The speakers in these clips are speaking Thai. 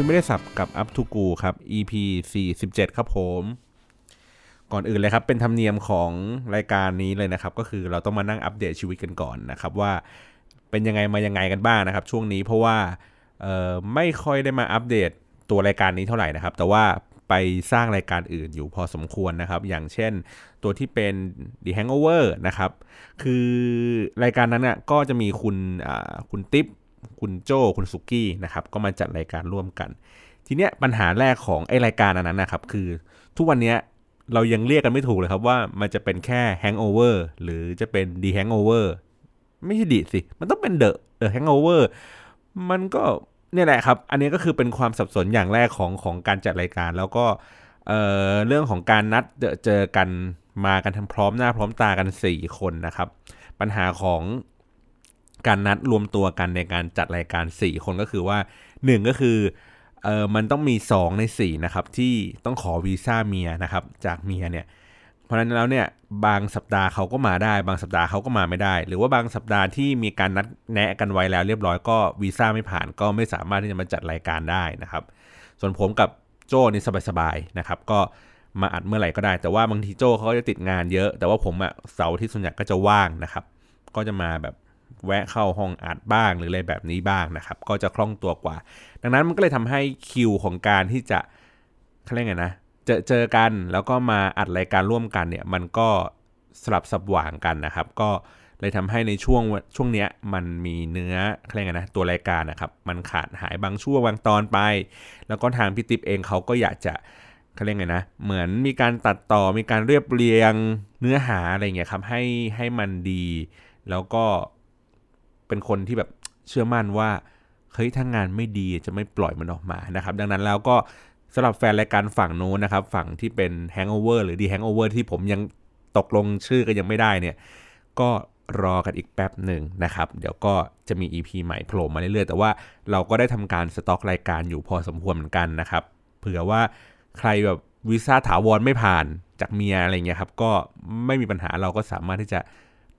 ยไม่ได้สับกับ Up to Go ครับ EP 47 ครับผม ก่อนอื่นเลยครับ เป็นธรรมเนียมของรายการนี้เลยนะครับ ก็คือเราต้องมานั่งอัปเดตชีวิตกันก่อนนะครับ ว่าเป็นยังไงมายังไงกันบ้างนะครับ ช่วงนี้เพราะว่าไม่ค่อยได้มาอัปเดตตัวรายการนี้เท่าไหร่นะครับ แต่ว่าไปสร้างรายการอื่นอยู่พอสมควรนะครับ อย่างเช่นตัวที่เป็น The Hangover นะครับ คือรายการนั้นน่ะก็จะมีคุณคุณติ๊บ คุณโจคุณสุกี้นะครับก็มาจัดรายการร่วมกัน ทีเนี้ยปัญหาแรกของไอรายการอันนั้นนะครับคือทุกวันเนี้ยเรายังเรียกกันไม่ถูกเลยครับว่ามันจะเป็นแค่ Hangover หรือจะเป็น The Hangover ไม่ใช่ดีสิ มันต้องเป็น The The Hangover มันก็เนี่ยแหละครับ อันนี้ก็คือเป็นความสับสนอย่างแรกของของการจัดรายการ แล้วก็เอ่อเรื่องของการนัดเจอกันมากันทั้งพร้อมหน้าพร้อมตากัน 4 คนนะครับ ปัญหาของ การนัดรวมตัวกันในการจัดรายการ 4 คนก็คือว่า 1 ก็คือเออมันต้องมี 2 ใน 4 นะครับ ที่ต้องขอวีซ่าเมียนะครับ จากเมียเนี่ย เพราะฉะนั้นแล้วเนี่ยบางสัปดาห์เขาก็มาได้ บางสัปดาห์เขาก็มาไม่ได้ หรือว่าบางสัปดาห์ที่มีการนัดแนะกันไว้แล้วเรียบร้อยก็วีซ่าไม่ผ่านก็ไม่สามารถที่จะมาจัดรายการได้นะครับ ส่วนผมกับโจ้นี่สบายๆนะครับ ก็มาอัดเมื่อไหร่ก็ได้ แต่ว่าบางทีโจ้เขาจะติดงานเยอะ แต่ว่าผมอะเสาร์ที่ส่วนใหญ่ก็จะว่างนะครับ ก็จะมาแบบ แวะเข้าห้องอัดบ้างหรืออะไรแบบนี้บ้างนะครับ ก็จะคล่องตัวกว่า ดังนั้นมันก็เลยทำให้คิวของการที่จะเขาเรียกไงนะเจอเจอกันแล้วก็มาอัดรายการร่วมกันเนี่ย มันก็สลับสับหว่างกันนะครับ ก็เลยทำให้ในช่วงช่วงเนี้ยมันมีเนื้ออะไรเงี้ยนะตัวรายการนะครับ มันขาดหายบางช่วงบางตอนไป แล้วก็ทางพี่ติ๊บเองเขาก็อยากจะเขาเรียกไงนะ เหมือนมีการตัดต่อมีการเรียบเรียงเนื้อหาอะไรเงี้ยครับให้ให้มันดี แล้วก็ เป็นคนที่แบบเชื่อมั่นว่าเฮ้ยถ้างานไม่ดีจะไม่ปล่อยมันออกมานะครับ ดังนั้นแล้วก็สำหรับแฟนรายการฝั่งโน้นนะครับ ฝั่งที่เป็น Hangover หรือ The Hangover ที่ผมยังตกลงชื่อกันยังไม่ได้เนี่ย ก็รอกันอีกแป๊บหนึ่งนะครับ เดี๋ยวก็จะมี EP ใหม่โผล่มาเรื่อยๆ แต่ว่าเราก็ได้ทำการสต็อกรายการอยู่พอสมควรเหมือนกันนะครับ เผื่อว่าใครแบบวีซ่าถาวรไม่ผ่านจากเมียอะไรเงี้ยครับ ก็ไม่มีปัญหาเราก็สามารถที่จะ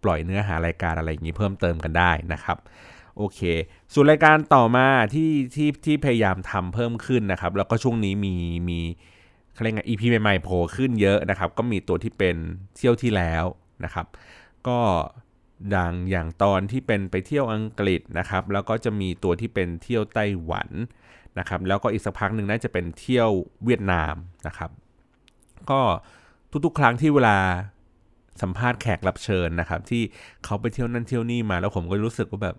ปล่อยเนื้อหารายการอะไรอย่างนี้เพิ่มเติมกันได้นะครับโอเค ส่วนรายการต่อมาที่ที่ที่พยายามทำเพิ่มขึ้นนะครับ แล้วก็ช่วงนี้มีมีเขาเรียกไง EP ใหม่ๆโผล่ขึ้นเยอะนะครับ ก็มีตัวที่เป็นเที่ยวที่แล้วนะครับ ก็ดังอย่างตอนที่เป็นไปเที่ยวอังกฤษนะครับ แล้วก็จะมีตัวที่เป็นเที่ยวไต้หวันนะครับ แล้วก็อีกสักพักหนึ่งน่าจะเป็นเที่ยวเวียดนามนะครับ ก็ทุกๆ ครั้งที่เวลา สัมภาษณ์แขกรับเชิญนะครับ ที่เขาไปเที่ยวนั่นเที่ยวนี่มา แล้วผมก็รู้สึกว่าแบบ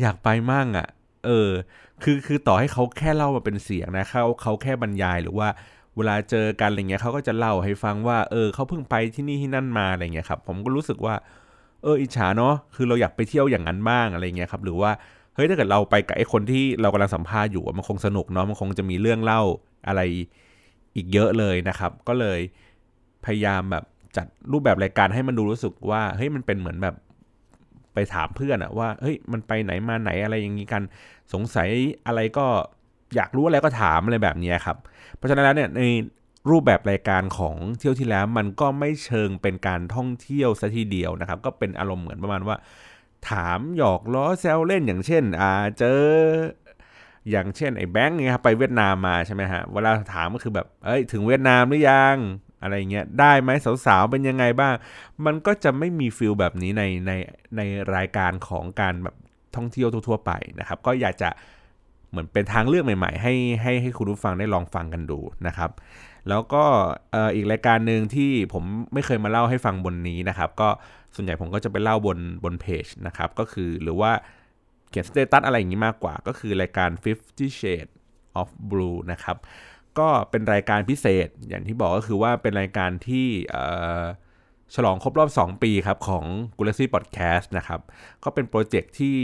อยากไปมั่งอะ่ะ เออ คือคือต่อให้เขาแค่เล่ามาเป็นเสียงนะเขาเขาแค่บรรยายหรือว่าเวลาเจอกันอะไรเงี้ยเขาก็จะเล่าให้ฟังว่า เออเขาเพิ่งไปที่นี่ที่นั่นมาอะไรเงี้ยครับ ผมก็รู้สึกว่า เอออิจฉาเนาะคือเราอยากไปเที่ยวอย่างนั้นบ้างอะไรเงี้ยครับ หรือว่าเฮ้ยถ้าเกิดเราไปกับไอ้คนที่เรากำลังสัมภาษณ์อยู่มันคงสนุกเนาะมันคงจะมีเรื่องเล่าอะไรอีกเยอะเลยนะครับ ก็เลยพยายามแบบ จัดรูปแบบรายการให้มันดูรู้สึกว่าเฮ้ยมันเป็นเหมือนแบบไปถามเพื่อนอะว่าเฮ้ยมันไปไหนมาไหนอะไรอย่างนี้กันสงสัยอะไรก็อยากรู้อะไรก็ถามอะไรแบบนี้ครับ เพราะฉะนั้นแล้วเนี่ยในรูปแบบรายการของเที่ยวที่แล้วมันก็ไม่เชิงเป็นการท่องเที่ยวซะทีเดียวนะครับ ก็เป็นอารมณ์เหมือนประมาณว่า ถามหยอกล้อแซวเล่นอย่างเช่นอ่าเจออย่างเช่นไอ้แบงค์เนี่ยครับไปเวียดนามมาใช่ไหมฮะเวลาถามก็คือแบบเอ้ยถึงเวียดนามหรือยัง อะไรเงี้ยได้ไหมสาวๆเป็นยังไงบ้าง มันก็จะไม่มีฟิลแบบนี้ในในในรายการของการแบบท่องเที่ยวทั่วๆไปนะครับ ก็อยากจะเหมือนเป็นทางเลือกใหม่ๆ ให้ให้ให้คุณผู้ฟังได้ลองฟังกันดูนะครับ แล้วก็อีกรายการหนึ่งที่ผมไม่เคยมาเล่าให้ฟังบนนี้นะครับ ก็ส่วนใหญ่ผมก็จะไปเล่าบนบนเพจนะครับ ก็คือหรือว่าเขียน status อะไรอย่างนี้มากกว่า ก็คือรายการ Fifty Shades of Blue นะครับ ก็เป็นรายการพิเศษอย่างที่บอกก็คือว่าเป็นรายการที่ฉลองครบรอบ 2 ปีครับของ g u l a x y Podcast นะครับก็เป็น project ที่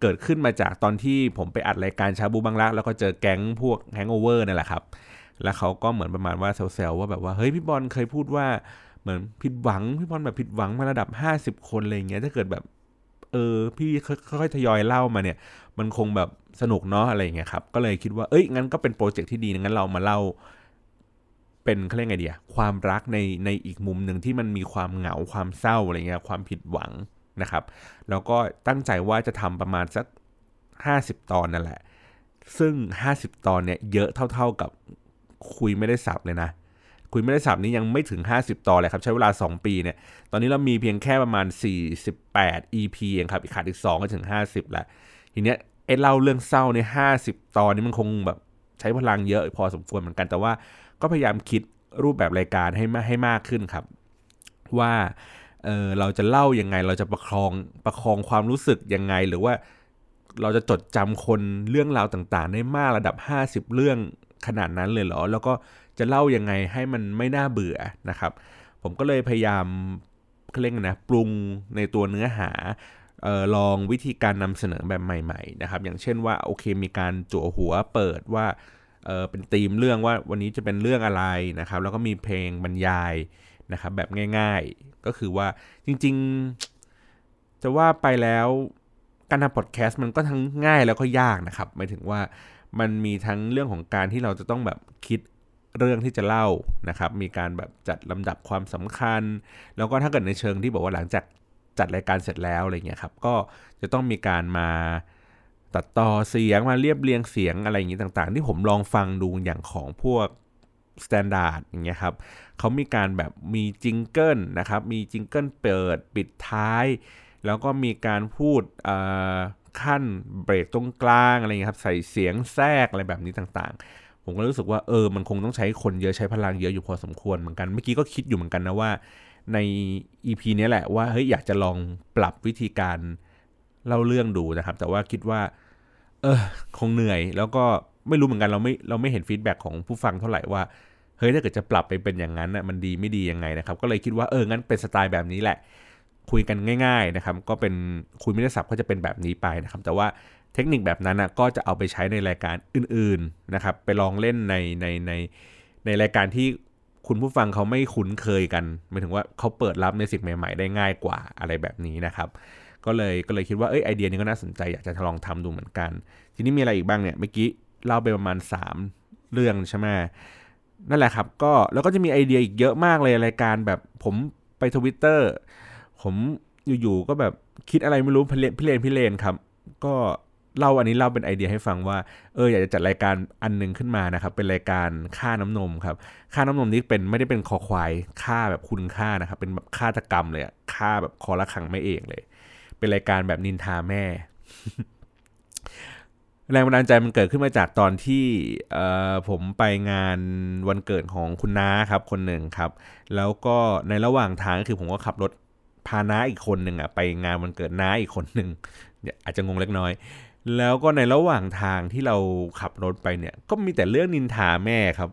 เกิดขึ้นมาจากตอนที่ผมไปอัดรายการชาบูบังรักแล้วก็เจอแก๊งพวก Hangover นั่นแหละครับ แล้วเขาก็เหมือนประมาณว่าเซลล์ว่าแบบว่าเฮ้ยพี่บอลเคยพูดว่าเหมือนผิดหวังพี่บอลแบบผิดหวังมาระดับ 50 คนอะไรเงี้ยถ้าเกิดแบบเออพี่ค่อยๆทยอยเล่ามาเนี่ย มันคงแบบ สนุกเนาะอะไรเงี้ยครับ ก็เลยคิดว่าเอ้ยงั้นก็เป็นโปรเจกต์ที่ดีงั้นเรามาเล่า เป็นเขาเรียกไงเดียความรักในในอีกมุมหนึ่งที่มันมีความเหงาความเศร้าอะไรเงี้ยความผิดหวังนะครับ แล้วก็ตั้งใจว่าจะทำประมาณสัก 50 ตอนนั่นแหละ ซึ่ง 50 ตอนเนี่ยเยอะเท่า ๆกับคุยไม่ได้สับเลยนะคุยไม่ได้สับนี้ยังไม่ถึง 50 ตอนเลยครับ ใช้เวลา 2 ปีเนี่ย ตอนนี้เรามีเพียงแค่ประมาณ 48 EP เองครับ อีกขาดอีก 2 ก็ถึง 50 แล้ว ทีเนี้ย ไอ้เล่าเรื่องเศร้าใน50ตอนนี้มันคงแบบใช้พลังเยอะพอสมควรเหมือนกันแต่ว่าก็พยายามคิดรูปแบบรายการให้มาให้มากขึ้นครับ ว่าเออเราจะเล่ายังไงเราจะประคองประคองความรู้สึกยังไงหรือว่าเราจะจดจำคนเรื่องราวต่างๆ ได้มากระดับ 50 เรื่องขนาดนั้นเลยเหรอ แล้วก็จะเล่ายังไงให้มันไม่น่าเบื่อนะครับ ผมก็เลยพยายามเร่งนะปรุงในตัวเนื้อหา ออลองวิธีการนำเสนอแบบใหม่ๆนะครับอย่างเช่นว่าโอเคมีการจั่วหัวเปิดว่าเออเป็นธีมเรื่องว่าวันนี้จะเป็นเรื่องอะไรนะครับ แล้วก็มีเพลงบรรยายนะครับแบบง่าย ๆ ก็คือว่าจริงๆ จะว่าไปแล้วการทำพอดแคสต์มันก็ทั้งง่ายแล้วก็ยากนะครับหมายถึงว่ามันมีทั้งเรื่องของการที่เราจะต้องแบบคิดเรื่องที่จะเล่านะครับ มีการแบบจัดลำดับความสำคัญ แล้วก็ถ้าเกิดในเชิงที่บอกว่าหลังจาก จัดรายการเสร็จแล้วอะไรเงี้ยครับก็จะต้องมีการมาตัดต่อเสียงมาเรียบเรียงเสียงอะไรอย่างนี้ต่างๆ ที่ผมลองฟังดูอย่างของพวกStandard อย่างเงี้ยครับเขามีการแบบมี jingle นะครับมี jingle เปิดปิดท้าย แล้วก็มีการพูดคั่นเบรกตรงกลางอะไรเงี้ยครับใส่เสียงแทรกอะไรแบบนี้ต่างๆ ผมก็รู้สึกว่าเออมันคงต้องใช้คนเยอะใช้พลังเยอะอยู่พอสมควรเหมือนกันเมื่อกี้ก็คิดอยู่เหมือนกันนะว่า ใน EP นี้แหละว่าเฮ้ยอยากจะลองปรับวิธีการเล่าเรื่องดูนะครับ แต่ว่าคิดว่า เออคงเหนื่อย แล้วก็ไม่รู้เหมือนกันเราไม่เราไม่เห็นฟีดแบ็ของผู้ฟังเท่าไหร่ว่าเฮ้ยถ้าเกิดจะปรับไปเป็นอย่างนั้นน่ะมันดีไม่ดียังไงนะครับ ก็เลยคิดว่าเอองั้นเป็นสไตล์แบบนี้แหละ คุยกันง่าย ๆนะครับ ก็เป็นคุยไม่ได้สับก็จะเป็นแบบนี้ไปนะครับ แต่ว่าเทคนิคแบบนั้นนะก็จะเอาไปใช้ในรายการอื่น ๆนะครับ ไปลองเล่นในในในในรายการที่ คุณผู้ฟังเขาไม่คุ้นเคยกันหมายถึงว่าเขาเปิดรับในสิ่งใหม่ ๆ ได้ง่ายกว่าอะไรแบบนี้นะครับ ก็เลยก็เลยคิดว่าเอ้ยไอเดียนี้ก็น่าสนใจอยากจะลองทำดูเหมือนกัน ทีนี้มีอะไรอีกบ้างเนี่ยเมื่อกี้เล่าไปประมาณ 3 เรื่องใช่ไหมนั่นแหละครับก็แล้วก็จะมีไอเดียอีกเยอะมากเลยรายการแบบผมไปทวิตเตอร์ผมอยู่ๆก็แบบคิดอะไรไม่รู้พิเรนพิเรนพิเรนครับ ก็ เล่าอันนี้เล่าเป็นไอเดียให้ฟังว่าเอออยากจะจัดรายการอันนึงขึ้นมานะครับ เป็นรายการค่าน้ำนมครับค่าน้ำนมนี้เป็นไม่ได้เป็นคอควายค่าแบบคุณค่านะครับ เป็นแบบค่าตกรรมเลยค่าแบบคอละขังไม่เองเลย เป็นรายการแบบนินทาแม่ แรงบันดาลใจมันเกิดขึ้นมาจากตอนที่ผมไปงานวันเกิดของคุณน้าครับ คนหนึ่งครับ แล้วก็ในระหว่างทางก็คือผมก็ขับรถพาน้าอีกคนหนึ่งอะไปงานวันเกิดน้าอีกคนหนึ่งอาจจะงงเล็กน้อย แล้วก็ในระหว่างทางที่เราขับรถไปเนี่ย ก็มีแต่เรื่องนินทาแม่ครับ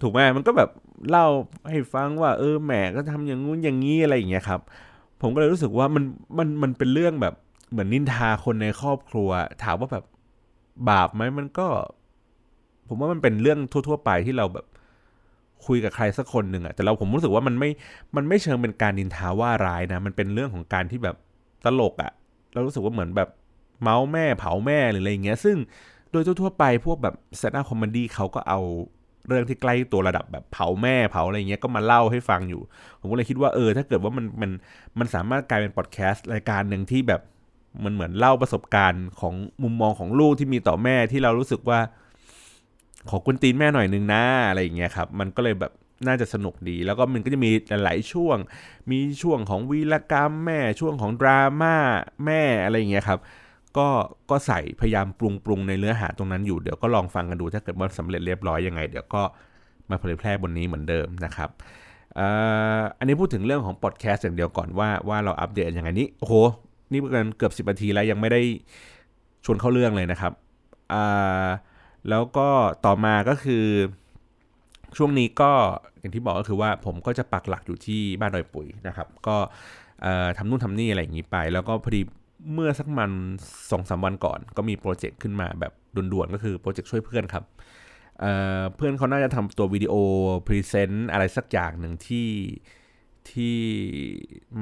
ถูกไหมมันก็แบบเล่าให้ฟังว่า เออแม่ก็ทำอย่างงู้นอย่างงี้อะไรอย่างเงี้ยครับ ผมก็เลยรู้สึกว่ามันมันมันเป็นเรื่องแบบเหมือนนินทาคนในครอบครัว ถามว่าแบบบาปไหมมันก็ ผมว่ามันเป็นเรื่องทั่ว ๆ ไปที่เราแบบคุยกับใครสักคนหนึ่งอะแต่เราผมรู้สึกว่ามันไม่มันไม่เชิงเป็นการนินทาว่าร้ายนะ มันเป็นเรื่องของการที่แบบตลกอะเรารู้สึกว่าเหมือนแบบ เมาส์แม่เผาแม่หรืออะไรเงี้ยซึ่งโดยทั่วไปพวกแบบ stand-up comedy เขาก็เอาเรื่องที่ใกล้ตัวระดับแบบเผาแม่เผาอะไรเงี้ยก็มาเล่าให้ฟังอยู่ ผมก็เลยคิดว่าเออ ถ้าเกิดว่ามันมันมันสามารถกลายเป็นพอดแคสต์รายการหนึ่งที่แบบมันเหมือนเล่าประสบการณ์ของมุมมองของลูกที่มีต่อแม่ที่เรารู้สึกว่า ขอกวนตีนแม่หน่อยนึงนะอะไรอย่างเงี้ยครับ มันก็เลยแบบน่าจะสนุกดี แล้วก็มันก็จะมีหลายช่วง มีช่วงของวีรกรรมแม่ช่วงของดราม่าแม่อะไรอย่างเงี้ยครับ ก็ก็ใส่พยายามปรุงปรุงในเนื้อหาตรงนั้นอยู่เดี๋ยวก็ลองฟังกันดูถ้าเกิดว่าสำเร็จเรียบร้อยยังไง เดี๋ยวก็มาเผยแพร่บนนี้เหมือนเดิมนะครับอันนี้พูดถึงเรื่องของพอดแคสต์อย่างเดียวก่อนว่าว่าเราอัปเดตยังไงนี้โอ้โหนี่เกินเกือบสิบนาทีแล้วยังไม่ได้ชวนเข้าเรื่องเลยนะครับแล้วก็ต่อมาก็คือ ช่วงนี้ก็อย่างที่บอกก็คือว่าผมก็จะปักหลักอยู่ที่บ้านดอยปุ๋ยนะครับ ก็ทำนู่นทำนี่อะไรอย่างนี้ไป แล้วก็พอดี เมื่อสักมันสองสามวันก่อน ก็มี project ขึ้นมาแบบด่วนๆ ก็คือ project ช่วยเพื่อนครับเพื่อนเขาน่าจะทำตัววิดีโอ present อะไรสักอย่างหนึ่งที่ที่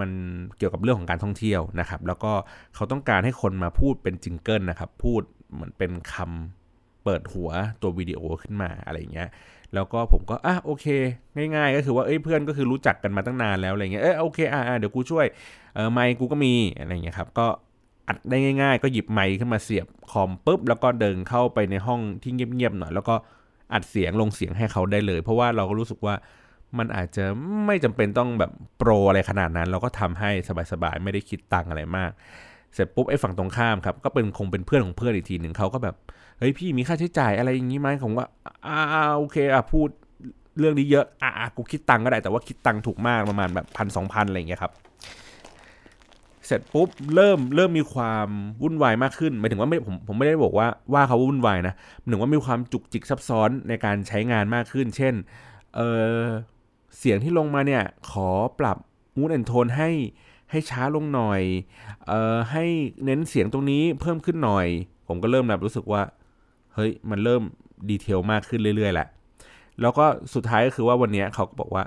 มันเกี่ยวกับเรื่องของการท่องเที่ยวนะครับ แล้วก็เขาต้องการให้คนมาพูดเป็น jingle นะครับ พูดเหมือนเป็นคำเปิดหัวตัววิดีโอขึ้นมาอะไรเงี้ยแล้วก็ผมก็อะโอเค ง่ายๆ ก็คือว่าเอ้ยเพื่อนก็คือรู้จักกันมาตั้งนานแล้วอะไรเงี้ยเออโอเคอ่าเดี๋ยวกูช่วยเออไมค์กูก็มีอะไรเงี้ยครับก็ อัดได้ง่าย ๆ ก็หยิบไมค์ขึ้นมาเสียบคอมปุ๊บ แล้วก็เดินเข้าไปในห้องที่เงียบๆหน่อยแล้วก็อัดเสียงลงเสียงให้เขาได้เลย เพราะว่าเราก็รู้สึกว่ามันอาจจะไม่จำเป็นต้องแบบโปรอะไรขนาดนั้น เราก็ทำให้สบายๆไม่ได้คิดตังอะไรมาก เสร็จปุ๊บไอ้ฝั่งตรงข้ามครับก็เป็นคงเป็นเพื่อนของเพื่อนอีกทีหนึ่งเขาก็แบบเฮ้ยพี่มีค่าใช้จ่ายอะไรอย่างนี้ไหมผมว่าอ่าโอเคอะพูดเรื่องนี้เยอะอะกูคิดตังก็ได้แต่ว่าคิดตังถูกมากประมาณแบบพันสองพันอะไรอย่างเงี้ยครับ เสร็จปุ๊บเริ่มเริ่มมีความวุ่นวายมากขึ้นหมายถึงว่าไม่ผมผมไม่ได้บอกว่าว่าเขาวุ่นวายนะหมายถึงว่ามีความจุกจิกซับซ้อนในการใช้งานมากขึ้น เช่นเออเสียงที่ลงมาเนี่ยขอปรับมูดแอนโทนให้ให้ช้าลงหน่อยเอ่อให้เน้นเสียงตรงนี้เพิ่มขึ้นหน่อย ผมก็เริ่มแบบรู้สึกว่าเฮ้ยมันเริ่มดีเทลมากขึ้นเรื่อยๆแหละแล้วก็สุดท้ายก็คือว่าวันนี้เขาก็บอกว่า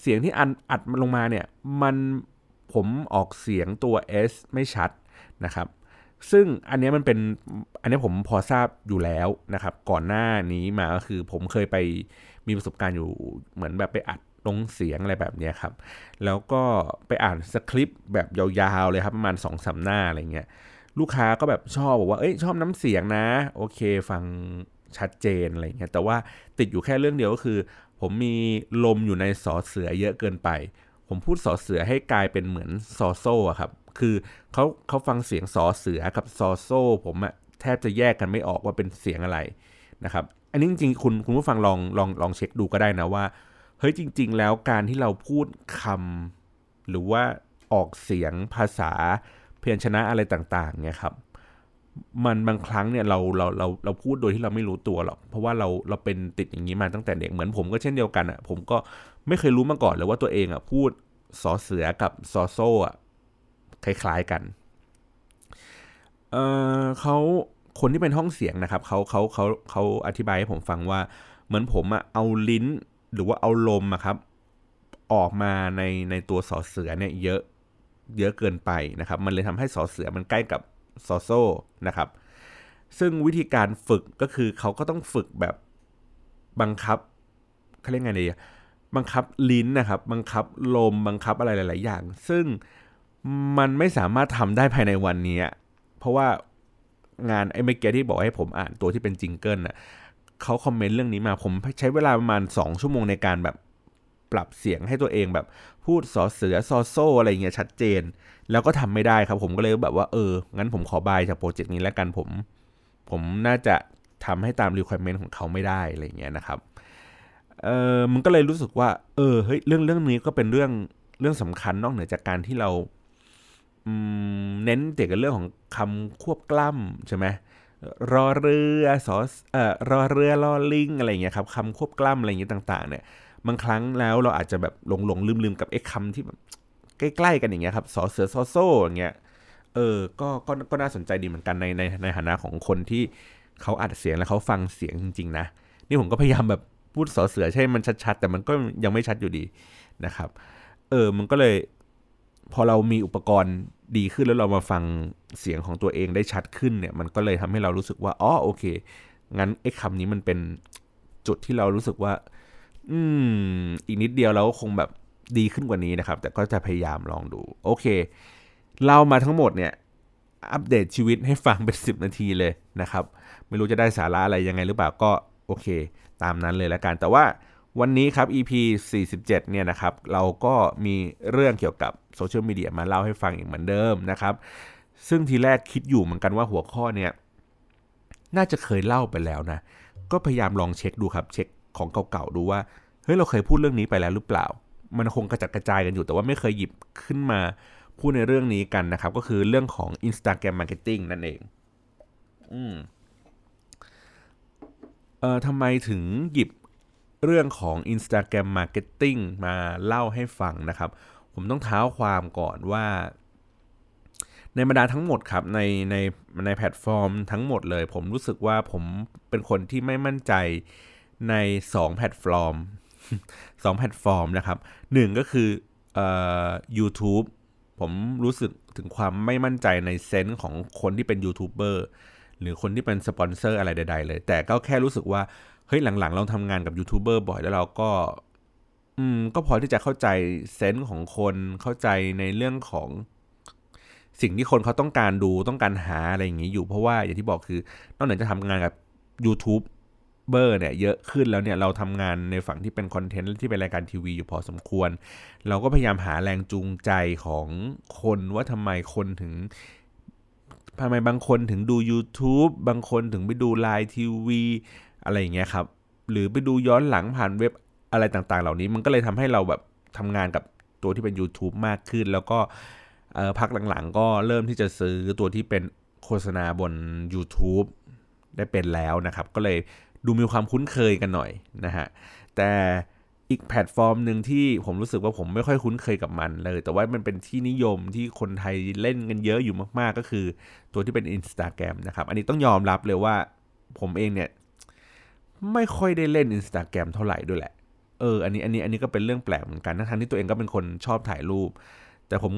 เสียงที่อันอัดมันลงมาเนี่ยมัน ผมออกเสียงตัว S ไม่ชัดนะครับ ซึ่งอันนี้มันเป็นอันนี้ผมพอทราบอยู่แล้วนะครับ ก่อนหน้านี้มาก็คือผมเคยไปมีประสบการณ์อยู่เหมือนแบบไปอัดลงเสียงอะไรแบบนี้ครับ แล้วก็ไปอ่านสคริปต์แบบยาวๆเลยครับ ประมาณ2อสาหน้าอะไรเงี้ย ลูกค้าก็แบบชอบบอกว่า เอ้ยชอบน้ำเสียงนะ โอเค ฟังชัดเจนอะไรเงี้ย แต่ว่าติดอยู่แค่เรื่องเดียวก็คือ ผมมีลมอยู่ในสอเสือเยอะเกินไป ผมพูดสอเสือให้กลายเป็นเหมือนซอโซ่ครับ คือเขาเขาฟังเสียงสอเสือกับซอโซ่ ผมอะแทบจะแยกกันไม่ออกว่าเป็นเสียงอะไรนะครับ อันนี้จริงๆคุณคุณผู้ฟังลองลองลองเช็คดูก็ได้นะว่าเฮ้ยจริง ๆ แล้วการที่เราพูดคำหรือว่าออกเสียงภาษาเพียรชนะอะไรต่างๆเนี่ยครับมันบางครั้งเนี่ยเราเราเราเราพูดโดยที่เราไม่รู้ตัวหรอกเพราะว่าเราเราเป็นติดอย่างนี้มาตั้งแต่เด็กเหมือนผมก็เช่นเดียวกันอะ่ะผมก็ ไม่เคยรู้มาก่อนเลยว่าตัวเองอะพูดสอเสือกับซอโซ่อะคล้ายๆกัน เออเขาคนที่เป็นห้องเสียงนะครับเขาเขาเขาเขาอธิบายให้ผมฟังว่า เหมือนผมอะเอาลิ้นหรือว่าเอาลมอะครับ ออกมาในในตัวสอเสือเนี่ยเยอะเยอะเกินไปนะครับ มันเลยทำให้สอเสือมันใกล้กับซอโซ่นะครับ ซึ่งวิธีการฝึกก็คือเขาก็ต้องฝึกแบบบังคับเขาเรียกไงดี บังคับลิ้นนะครับ บังคับลมบังคับอะไรหลาย ๆ อย่าง ซึ่งมันไม่สามารถทำได้ภายในวันนี้ เพราะว่างานไอ้เมื่อกี้ที่บอกให้ผมอ่านตัวที่เป็น jingle น่ะเขาคอมเมนต์เรื่องนี้มาผมใช้เวลาประมาณ 2 ชั่วโมงในการแบบปรับเสียงให้ตัวเองแบบพูดสอเสือซอโซอะไรเงี้ยชัดเจน แล้วก็ทำไม่ได้ครับ ผมก็เลยแบบว่าเออ งั้นผมขอ bye จากโปรเจกต์นี้แล้วกันผม ผมน่าจะทำให้ตาม requirement ของเขาไม่ได้อะไรเงี้ยนะครับ เออมันก็เลยรู้สึกว่า เออเฮ้ยเรื่องเรื่องนี้ก็เป็นเรื่องเรื่องสำคัญนอกเหนือจากการที่เราเน้นเกี่ยวกับเรื่องของคำควบกล้ำใช่ไหมรอเรือสอเอ่อรอเรือรอลิงอะไรเงี้ยครับคำควบกล้ำอะไรเงี้ยต่าง ๆ เนี่ยบางครั้งแล้วเราอาจจะแบบหลงหลงลืมลืมกับไอ้คำที่แบบใกล้ๆกันอย่างเงี้ยครับสอเสือซอโซ่อย่างเงี้ยเออก็ก็ก็น่าสนใจดีเหมือนกันในในในฐานะของคนที่เขาอัดเสียงแล้วเขาฟังเสียงจริง ๆ นะ นี่ผมก็พยายามแบบ พูดสอเสือใช่มันชัดๆ แต่มันก็ยังไม่ชัดอยู่ดีนะครับ เออมันก็เลย พอเรามีอุปกรณ์ดีขึ้นแล้วเรามาฟังเสียงของตัวเองได้ชัดขึ้นเนี่ย มันก็เลยทำให้เรารู้สึกว่าอ๋อโอเค งั้นไอ้คำนี้มันเป็นจุดที่เรารู้สึกว่า อืม อีกนิดเดียวเราคงแบบดีขึ้นกว่านี้นะครับ แต่ก็จะพยายามลองดู โอเค เรามาทั้งหมดเนี่ย อัปเดตชีวิตให้ฟังเป็น 10 นาทีเลยนะครับ ไม่รู้จะได้สาระอะไรยังไงหรือเปล่าก็ โอเค ตามนั้นเลยแล้วกัน แต่ว่าวันนี้ครับ EP 47 เนี่ยนะครับ เราก็มีเรื่องเกี่ยวกับโซเชียลมีเดียมาเล่าให้ฟังอีกเหมือนเดิมนะครับ ซึ่งทีแรกคิดอยู่เหมือนกันว่าหัวข้อเนี่ย น่าจะเคยเล่าไปแล้วนะ ก็พยายามลองเช็คดูครับเช็คของเก่าๆดูว่า เฮ้ยเราเคยพูดเรื่องนี้ไปแล้วหรือเปล่า มันคงกระจัดกระจายกันอยู่แต่ว่าไม่เคยหยิบขึ้นมาพูดในเรื่องนี้กันนะครับ ก็คือเรื่องของ Instagram Marketing นั่นเอง อืม เอ่อทำไมถึงหยิบเรื่องของ Instagram Marketing มาเล่าให้ฟังนะครับ ผมต้องเท้าความก่อนว่า ในบรรดาทั้งหมดครับในในในแพลตฟอร์มทั้งหมดเลย ผมรู้สึกว่าผมเป็นคนที่ไม่มั่นใจใน 2 แพลตฟอร์ม 2 แพลตฟอร์มนะครับหนึ่งก็คือเอ่อ YouTube ผมรู้สึกถึงความไม่มั่นใจใน sense ของคนที่เป็นยูทูบเบอร์ หรือคนที่เป็นสปอนเซอร์อะไรใด ๆ เลย แต่ก็แค่รู้สึกว่าเฮ้ยหลังๆ เราทำงานกับยูทูบเบอร์บ่อยแล้วเราก็ อืม ก็พอที่จะเข้าใจ sense ของคนเข้าใจในเรื่องของสิ่งที่คนเขาต้องการดูต้องการหาอะไรอย่างนี้อยู่เพราะว่าอย่างที่บอกคือนอกจากจะทำงานกับ YouTube เบอร์เนี่ยเยอะขึ้นแล้วเนี่ยเราทำงานในฝั่งที่เป็นคอนเทนต์ที่เป็นรายการทีวีอยู่พอสมควร เราก็พยายามหาแรงจูงใจของคนว่าทำไมคนถึง ทำไมบางคนถึงดู YouTube บางคนถึงไปดูไลน์ทีวีอะไรอย่างเงี้ยครับ หรือไปดูย้อนหลังผ่านเว็บอะไรต่างๆ เหล่านี้ มันก็เลยทำให้เราแบบทำงานกับตัวที่เป็น YouTube มากขึ้น แล้วก็พักหลังๆ ก็เริ่มที่จะซื้อตัวที่เป็นโฆษณาบน YouTube ได้เป็นแล้วนะครับ ก็เลยดูมีความคุ้นเคยกันหน่อยนะฮะ แต่ อีกแพลตฟอร์มหนึ่งที่ผมรู้สึกว่าผมไม่ค่อยคุ้นเคยกับมันเลย แต่ว่ามันเป็นที่นิยมที่คนไทยเล่นกันเยอะอยู่มากๆ ก็คือ ตัวที่เป็น Instagram นะครับ อันนี้ต้องยอมรับเลยว่าผมเองเนี่ย ไม่ค่อยได้เล่น Instagram เท่าไหร่ด้วยแหละ เออ อันนี้อันนี้อันนี้ก็เป็นเรื่องแปลกเหมือนกันทั้งที่ตัวเองก็เป็นคนชอบถ่ายรูป แต่ผม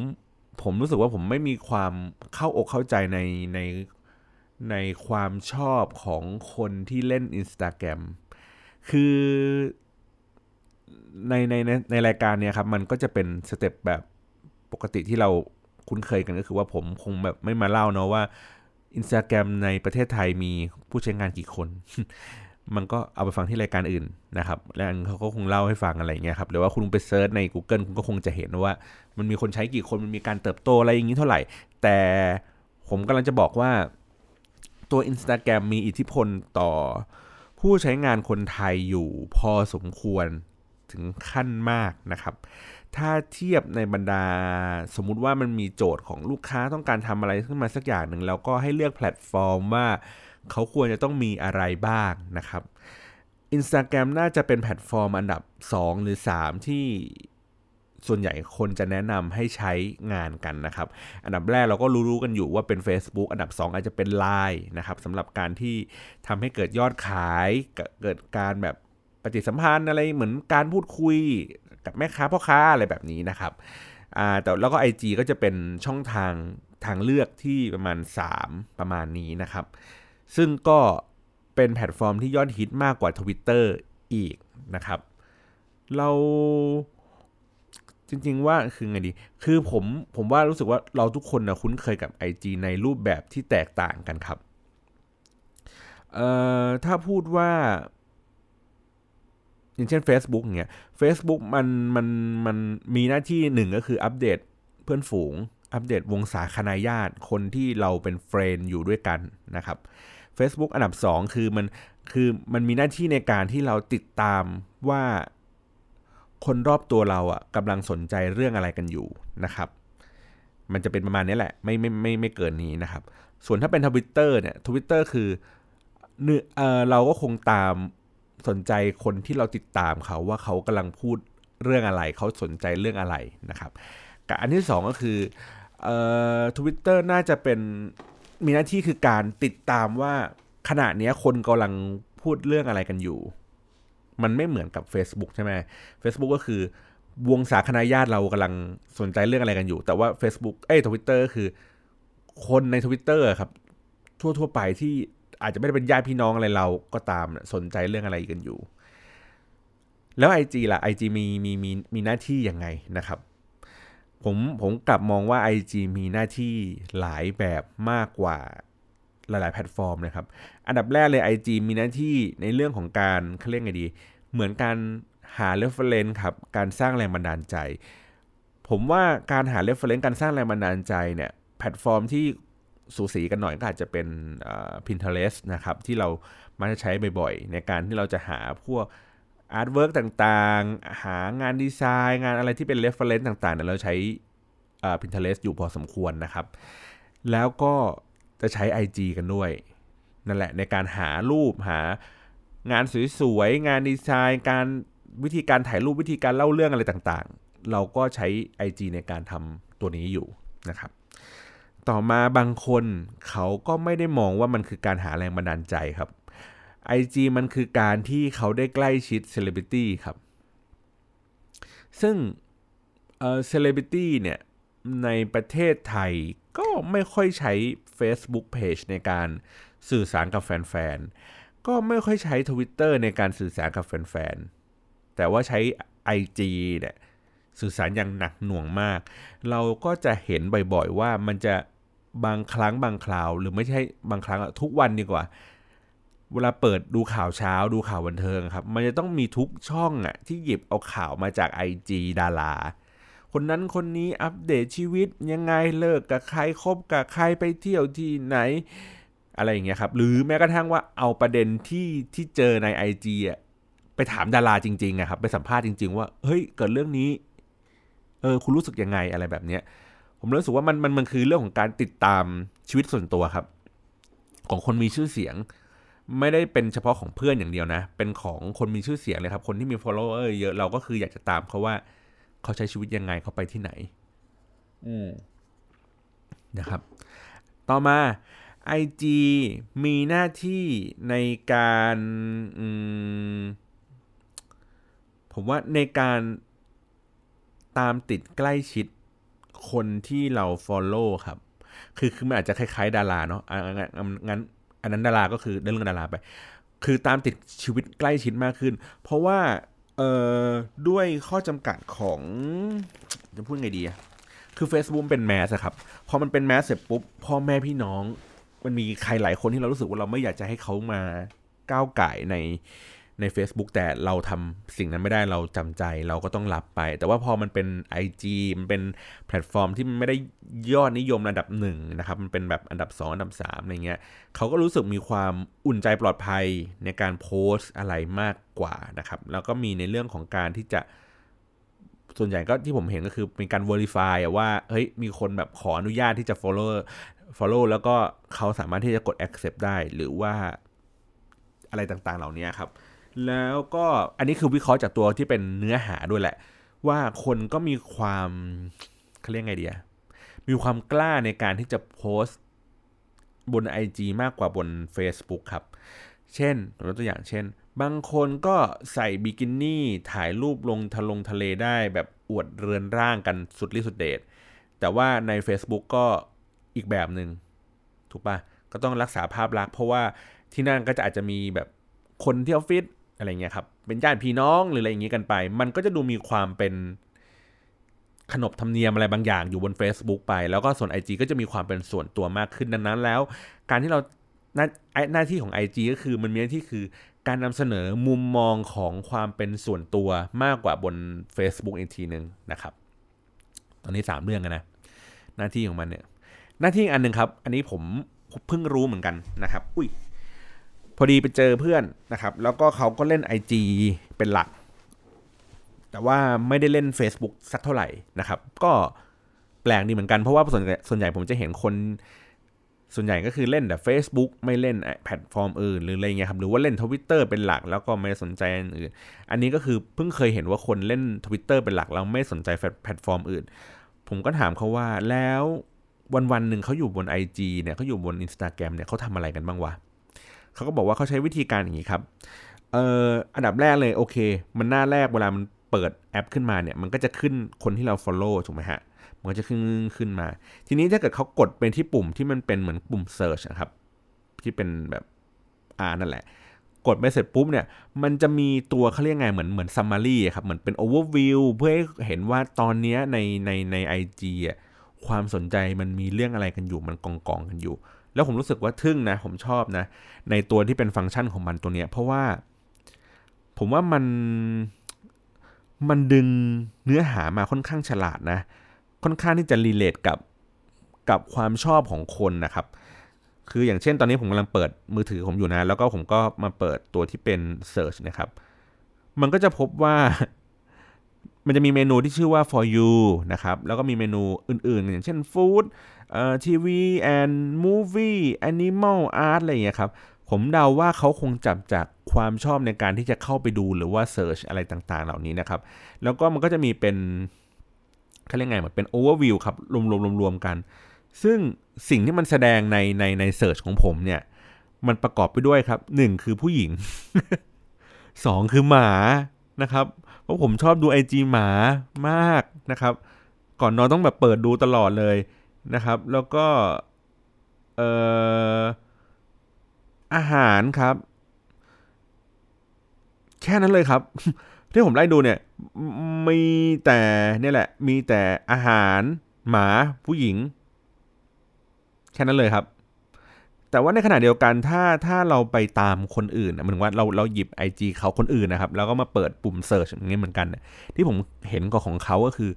ผมรู้สึกว่าผมไม่มีความเข้าอกเข้าใจในในในความชอบของคนที่เล่น Instagram คือ ในในในในรายการเนี่ยครับมันก็จะเป็น step แบบปกติที่เราคุ้นเคยกันก็คือว่าผมคงแบบไม่มาเล่าเนาะว่า Instagram ในประเทศไทยมีผู้ใช้งานกี่คน มันก็เอาไปฟังที่รายการอื่นนะครับแล้วเขาก็คงเล่าให้ฟังอะไรเงี้ยครับหรือว่าคุณไป search ใน Google คุณก็คงจะเห็นว่า มันมีคนใช้กี่คนมันมีการเติบโตอะไรอย่างนี้เท่าไหร่ แต่ผมกำลังจะบอกว่าตัว Instagram มีอิทธิพลต่อผู้ใช้งานคนไทยอยู่พอสมควร ถึงขั้นมากนะครับ ถ้าเทียบในบรรดาสมมุติว่ามันมีโจทย์ของลูกค้าต้องการทำอะไรขึ้นมาสักอย่างหนึ่งแล้วก็ให้เลือกแพลตฟอร์มว่าเขาควรจะต้องมีอะไรบ้างนะครับ Instagram น่าจะเป็นแพลตฟอร์มอันดับ 2 หรือ 3 ที่ส่วนใหญ่คนจะแนะนำให้ใช้งานกันนะครับ อันดับแรกเราก็รู้ๆกันอยู่ว่าเป็น Facebook อันดับ 2 อาจจะเป็น Line นะครับสำหรับการที่ทำให้เกิดยอดขายเกิดการแบบ ปฏิสัมพันธ์อะไรเหมือนการพูดคุยกับแม่ค้าพ่อค้าอะไรแบบนี้นะครับอ่าแต่แล้วก็ IG ก็จะเป็นช่องทางทางเลือกที่ประมาณ 3 ประมาณนี้นะครับ ซึ่งก็เป็นแพลตฟอร์มที่ยอดฮิตมากกว่า Twitter อีกนะครับ เราจริงๆว่าคือไงดี คือผมผมว่ารู้สึกว่าเราทุกคนนะคุ้นเคยกับ IG ในรูปแบบที่แตกต่างกันครับ เอ่อถ้าพูดว่า อย่างเช่น Facebook เงี้ย Facebook มันมันมันมีหน้าที่หนึ่งก็คืออัปเดตเพื่อนฝูง อัปเดตวงศาคณาญาติคนที่เราเป็น friend อยู่ด้วยกันนะครับ Facebook อันดับ 2 คือมันคือมันมีหน้าที่ในการที่เราติดตามว่าคนรอบตัวเราอะกำลังสนใจเรื่องอะไรกันอยู่นะครับ มันจะเป็นประมาณนี้แหละ ไม่ไม่ไม่ไม่เกินนี้นะครับ ส่วนถ้าเป็นทวิตเตอร์เนี่ยทวิตเตอร์คือเออเราก็คงตาม สนใจคนที่เราติดตามเขาว่าเขากำลังพูดเรื่องอะไร เขาสนใจเรื่องอะไรนะครับกับอันที่ 2 ก็คือเอ่อทวิตเตอร์น่าจะเป็นมีหน้าที่คือการติดตามว่าขณะนี้คนกำลังพูดเรื่องอะไรกันอยู่ มันไม่เหมือนกับ Facebook ใช่ไหม Facebook ก็คือวงศาคณาญาติเรากำลังสนใจเรื่องอะไรกันอยู่ แต่ว่า Facebook เอ้ทวิตเตอร์คือ คนในทวิตเตอร์ครับ ทั่วทั่วไปที่ อาจจะไม่ได้เป็นญาติพี่น้องอะไรเราก็ตามสนใจเรื่องอะไรกันอยู่ แล้ว IG ล่ะ IG มีมีมีมีหน้าที่ยังไงนะครับผมผมกลับมองว่า IG มีหน้าที่หลายแบบมากกว่าหลาย ๆ แพลตฟอร์มนะครับ อันดับแรกเลย IG มีหน้าที่ในเรื่องของการเขาเรียกไงดี เหมือนการหา reference ครับ การสร้างแรงบันดาลใจ ผมว่าการหา reference การสร้างแรงบันดาลใจเนี่ย แพลตฟอร์มที่ สูสีกันหน่อยก็อาจจะเป็น Pinterest นะครับที่เรามักจะใช้บ่อยๆ ในการที่เราจะหาพวก artwork ต่างๆ หางานดีไซน์ งานอะไรที่เป็น reference ต่างๆเนี่ยเราใช้ Pinterest อยู่พอสมควรนะครับ แล้วก็จะใช้ IG กันด้วย นั่นแหละในการหารูปหางานสวยๆ งานดีไซน์ การวิธีการถ่ายรูปวิธีการเล่าเรื่องอะไรต่างๆ เราก็ใช้ IG ในการทำตัวนี้อยู่นะครับ ต่อมาบางคนเขาก็ไม่ได้มองว่ามันคือการหาแรงบันดาลใจครับ IG มันคือการที่เขาได้ใกล้ชิดเซเลบริตี้ครับ ซึ่งเซเลบริตี้เนี่ยในประเทศไทยก็ไม่ค่อยใช้ Facebook Page ในการสื่อสารกับแฟนๆ ก็ไม่ค่อยใช้ Twitter ในการสื่อสารกับแฟนๆ แต่ว่าใช้ IG เนี่ยสื่อสารอย่างหนักหน่วงมาก เราก็จะเห็นบ่อยๆว่ามันจะ บางครั้งบางคราว หรือไม่ใช่บางครั้งทุกวันดีกว่า เวลาเปิดดูข่าวเช้าดูข่าวบันเทิงครับ มันจะต้องมีทุกช่องอะที่หยิบเอาข่าวมาจาก IG ดาราคนนั้นคนนี้อัปเดตชีวิตยังไงเลิกกับใครคบกับใครไปเที่ยวที่ไหน อะไรอย่างเงี้ยครับ หรือแม้กระทั่งว่าเอาประเด็นที่ที่เจอใน IG อะไปถามดาราจริงๆอะครับ ไปสัมภาษณ์จริง ๆ ว่า เฮ้ย เกิดเรื่องนี้ เออ คุณรู้สึกยังไงอะไรแบบเนี้ย ผมรู้สึกว่ามันมันมันคือเรื่องของการติดตามชีวิตส่วนตัวครับ ของคนมีชื่อเสียง ไม่ได้เป็นเฉพาะของเพื่อนอย่างเดียวนะ เป็นของคนมีชื่อเสียงเลยครับ คนที่มี follower เยอะเราก็คืออยากจะตามเขาว่าเขาใช้ชีวิตยังไงเขาไปที่ไหน อืมนะครับ ต่อมา IG มีหน้าที่ในการผมว่าในการตามติดใกล้ชิด คนที่เรา follow ครับ คือคือมันอาจจะคล้ายๆ ดาราเนาะงั้นอันนั้นดาราก็คือเรื่องดาราไป คือตามติดชีวิตใกล้ชิดมากขึ้น เพราะว่าเอ่อด้วยข้อจำกัดของจะพูดไงดีอะคือ Facebook เป็นแมสครับ พอมันเป็นแมสเสร็จปุ๊บพ่อแม่พี่น้อง มันมีใครหลายคนที่เรารู้สึกว่าเราไม่อยากจะให้เขามาก้าวไก่ใน ใน Facebook แต่เราทำสิ่งนั้นไม่ได้เราจำใจเราก็ต้องรับไป แต่ว่าพอมันเป็น IG มันเป็นแพลตฟอร์มที่มันไม่ได้ยอดนิยมอันดับหนึ่งนะครับ มันเป็นแบบอันดับ 2 อันดับ3อะไรเงี้ยเขาก็รู้สึกมีความอุ่นใจปลอดภัยในการโพสอะไรมากกว่านะครับ แล้วก็มีในเรื่องของการที่จะส่วนใหญ่ก็ที่ผมเห็นก็คือเป็นการ verify ว่าเฮ้ยมีคนแบบขออนุญาตที่จะ follow follow แล้วก็เขาสามารถที่จะกด accept ได้หรือว่าอะไรต่างๆ เหล่านี้ครับ แล้วก็อันนี้คือวิเคราะห์จากตัวที่เป็นเนื้อหาด้วยแหละ ว่าคนก็มีความเขาเรียกไงเดียมีความกล้าในการที่จะโพสต์บน IG มากกว่าบน Facebook ครับ เช่นตัวอย่างเช่น บางคนก็ใส่บิกินี่ถ่ายรูปลงทะลงทะเลได้แบบอวดเรือนร่างกันสุดฤทธิ์สุดเดช แต่ว่าใน Facebook ก็อีกแบบหนึง่งถูกปะก็ต้องรักษาภาพลักษณ์เพราะว่าที่นั่นก็จะอาจจะมีแบบคนที่ออฟฟิศ อะไรเงี้ยครับ เป็นญาติพี่น้องหรืออะไรอย่างงี้กันไป มันก็จะดูมีความเป็นขนบธรรมเนียมอะไรบางอย่างอยู่บน Facebook ไป แล้วก็ส่วน IG ก็จะมีความเป็นส่วนตัวมากขึ้นดังนั้น แล้ว การที่เราหน้าหน้าที่ของ IG ก็คือมันมีหน้าที่คือการนำเสนอมุมมองของความเป็นส่วนตัวมากกว่าบน Facebook อีกทีหนึ่งนะครับ ตอนนี้ 3 เรื่องนะ หน้าที่ของมันเนี่ย หน้าที่อันหนึ่งครับ อันนี้ผมเพิ่งรู้เหมือนกันนะครับ อุ้ย พอดีไปเจอเพื่อนนะครับ แล้วก็เขาก็เล่น IG เป็นหลัก แต่ว่าไม่ได้เล่น Facebook สักเท่าไหร่นะครับ ก็แปลกดีเหมือนกันเพราะว่าส่วนส่วนใหญ่ผมจะเห็นคน ส่วนใหญ่ก็คือเล่นแต่ Facebook ไม่เล่นแพลตฟอร์มอื่นหรืออะไรเงี้ยครับหรือว่าเล่น Twitter เป็นหลัก แล้วก็ไม่สนใจอันอื่น อันนี้ก็คือเพิ่งเคยเห็นว่าคนเล่น Twitter เป็นหลักแล้วไม่สนใจแพลตฟอร์มอื่น ผมก็ถามเขาว่าแล้ววันวันหนึ่งเขาอยู่บน IG เนี่ยเขาอยู่บน Instagram เนี่ยเขาทำอะไรกันบ้างวะ เขาก็บอกว่าเขาใช้วิธีการอย่างนี้ครับเอ่ออันดับแรกเลยโอเค มันหน้าแรกเวลามันเปิดแอปขึ้นมาเนี่ยมันก็จะขึ้นคนที่เรา Follow ถูกไหมฮะมันก็จะขึ้นขึ้นมา ทีนี้ถ้าเกิดเขากดเป็นที่ปุ่มที่มันเป็นเหมือนปุ่ม Search นะครับที่เป็นแบบอ่านั่นแหละ กดไปเสร็จปุ๊บเนี่ย มันจะมีตัวเขาเรียกไงเหมือนเหมือน summary ครับเหมือนเป็น overview เพื่อให้เห็นว่าตอนนี้ในในใน IG อะความสนใจมันมีเรื่องอะไรกันอยู่มันกองกองกันอยู่ แล้วผมรู้สึกว่าทึ่งนะ ผมชอบนะ ในตัวที่เป็นฟังก์ชันของมันตัวเนี้ย เพราะว่า ผมว่ามันมันดึงเนื้อหามาค่อนข้างฉลาดนะ ค่อนข้างที่จะรีเลทกับกับความชอบของคนนะครับ คืออย่างเช่นตอนนี้ผมกำลังเปิดมือถือผมอยู่นะ แล้วก็ผมก็มาเปิดตัวที่เป็น Search นะครับ มันก็จะพบว่ามันจะมีเมนูที่ชื่อว่า for you นะครับ แล้วก็มีเมนูอื่นๆ อย่างเช่น food TV and movie animal art อะไรอย่างเงี้ยครับ ผมเดาว่าเขาคงจับจากความชอบในการที่จะเข้าไปดูหรือว่า search อะไรต่างๆ เหล่านี้นะครับ แล้วก็มันก็จะมีเป็นเขาเรียกไงเหมือนเป็นโอเวอร์วิวครับ รวมๆๆกัน ซึ่งสิ่งที่มันแสดงในในใน search ของผมเนี่ย มันประกอบไปด้วยครับ1คือผู้หญิง2คือหมานะครับ เพราะผมชอบดู IG หมามากนะครับ ก่อนนอนต้องแบบเปิดดูตลอดเลย นะครับ แล้วก็เอ่ออาหารครับ แค่นั้นเลยครับ ที่ผมไล่ดูเนี่ย มีแต่เนี่ยแหละ มีแต่อาหารหมาผู้หญิง แค่นั้นเลยครับ แต่ว่าในขณะเดียวกันถ้าถ้าเราไปตามคนอื่นเหมือนว่าเราเราหยิบ IG เขาคนอื่นนะครับ แล้วก็มาเปิดปุ่มเซิร์ชอย่างนี้ยเหมือนกัน ที่ผมเห็นก็ของเขาก็คือ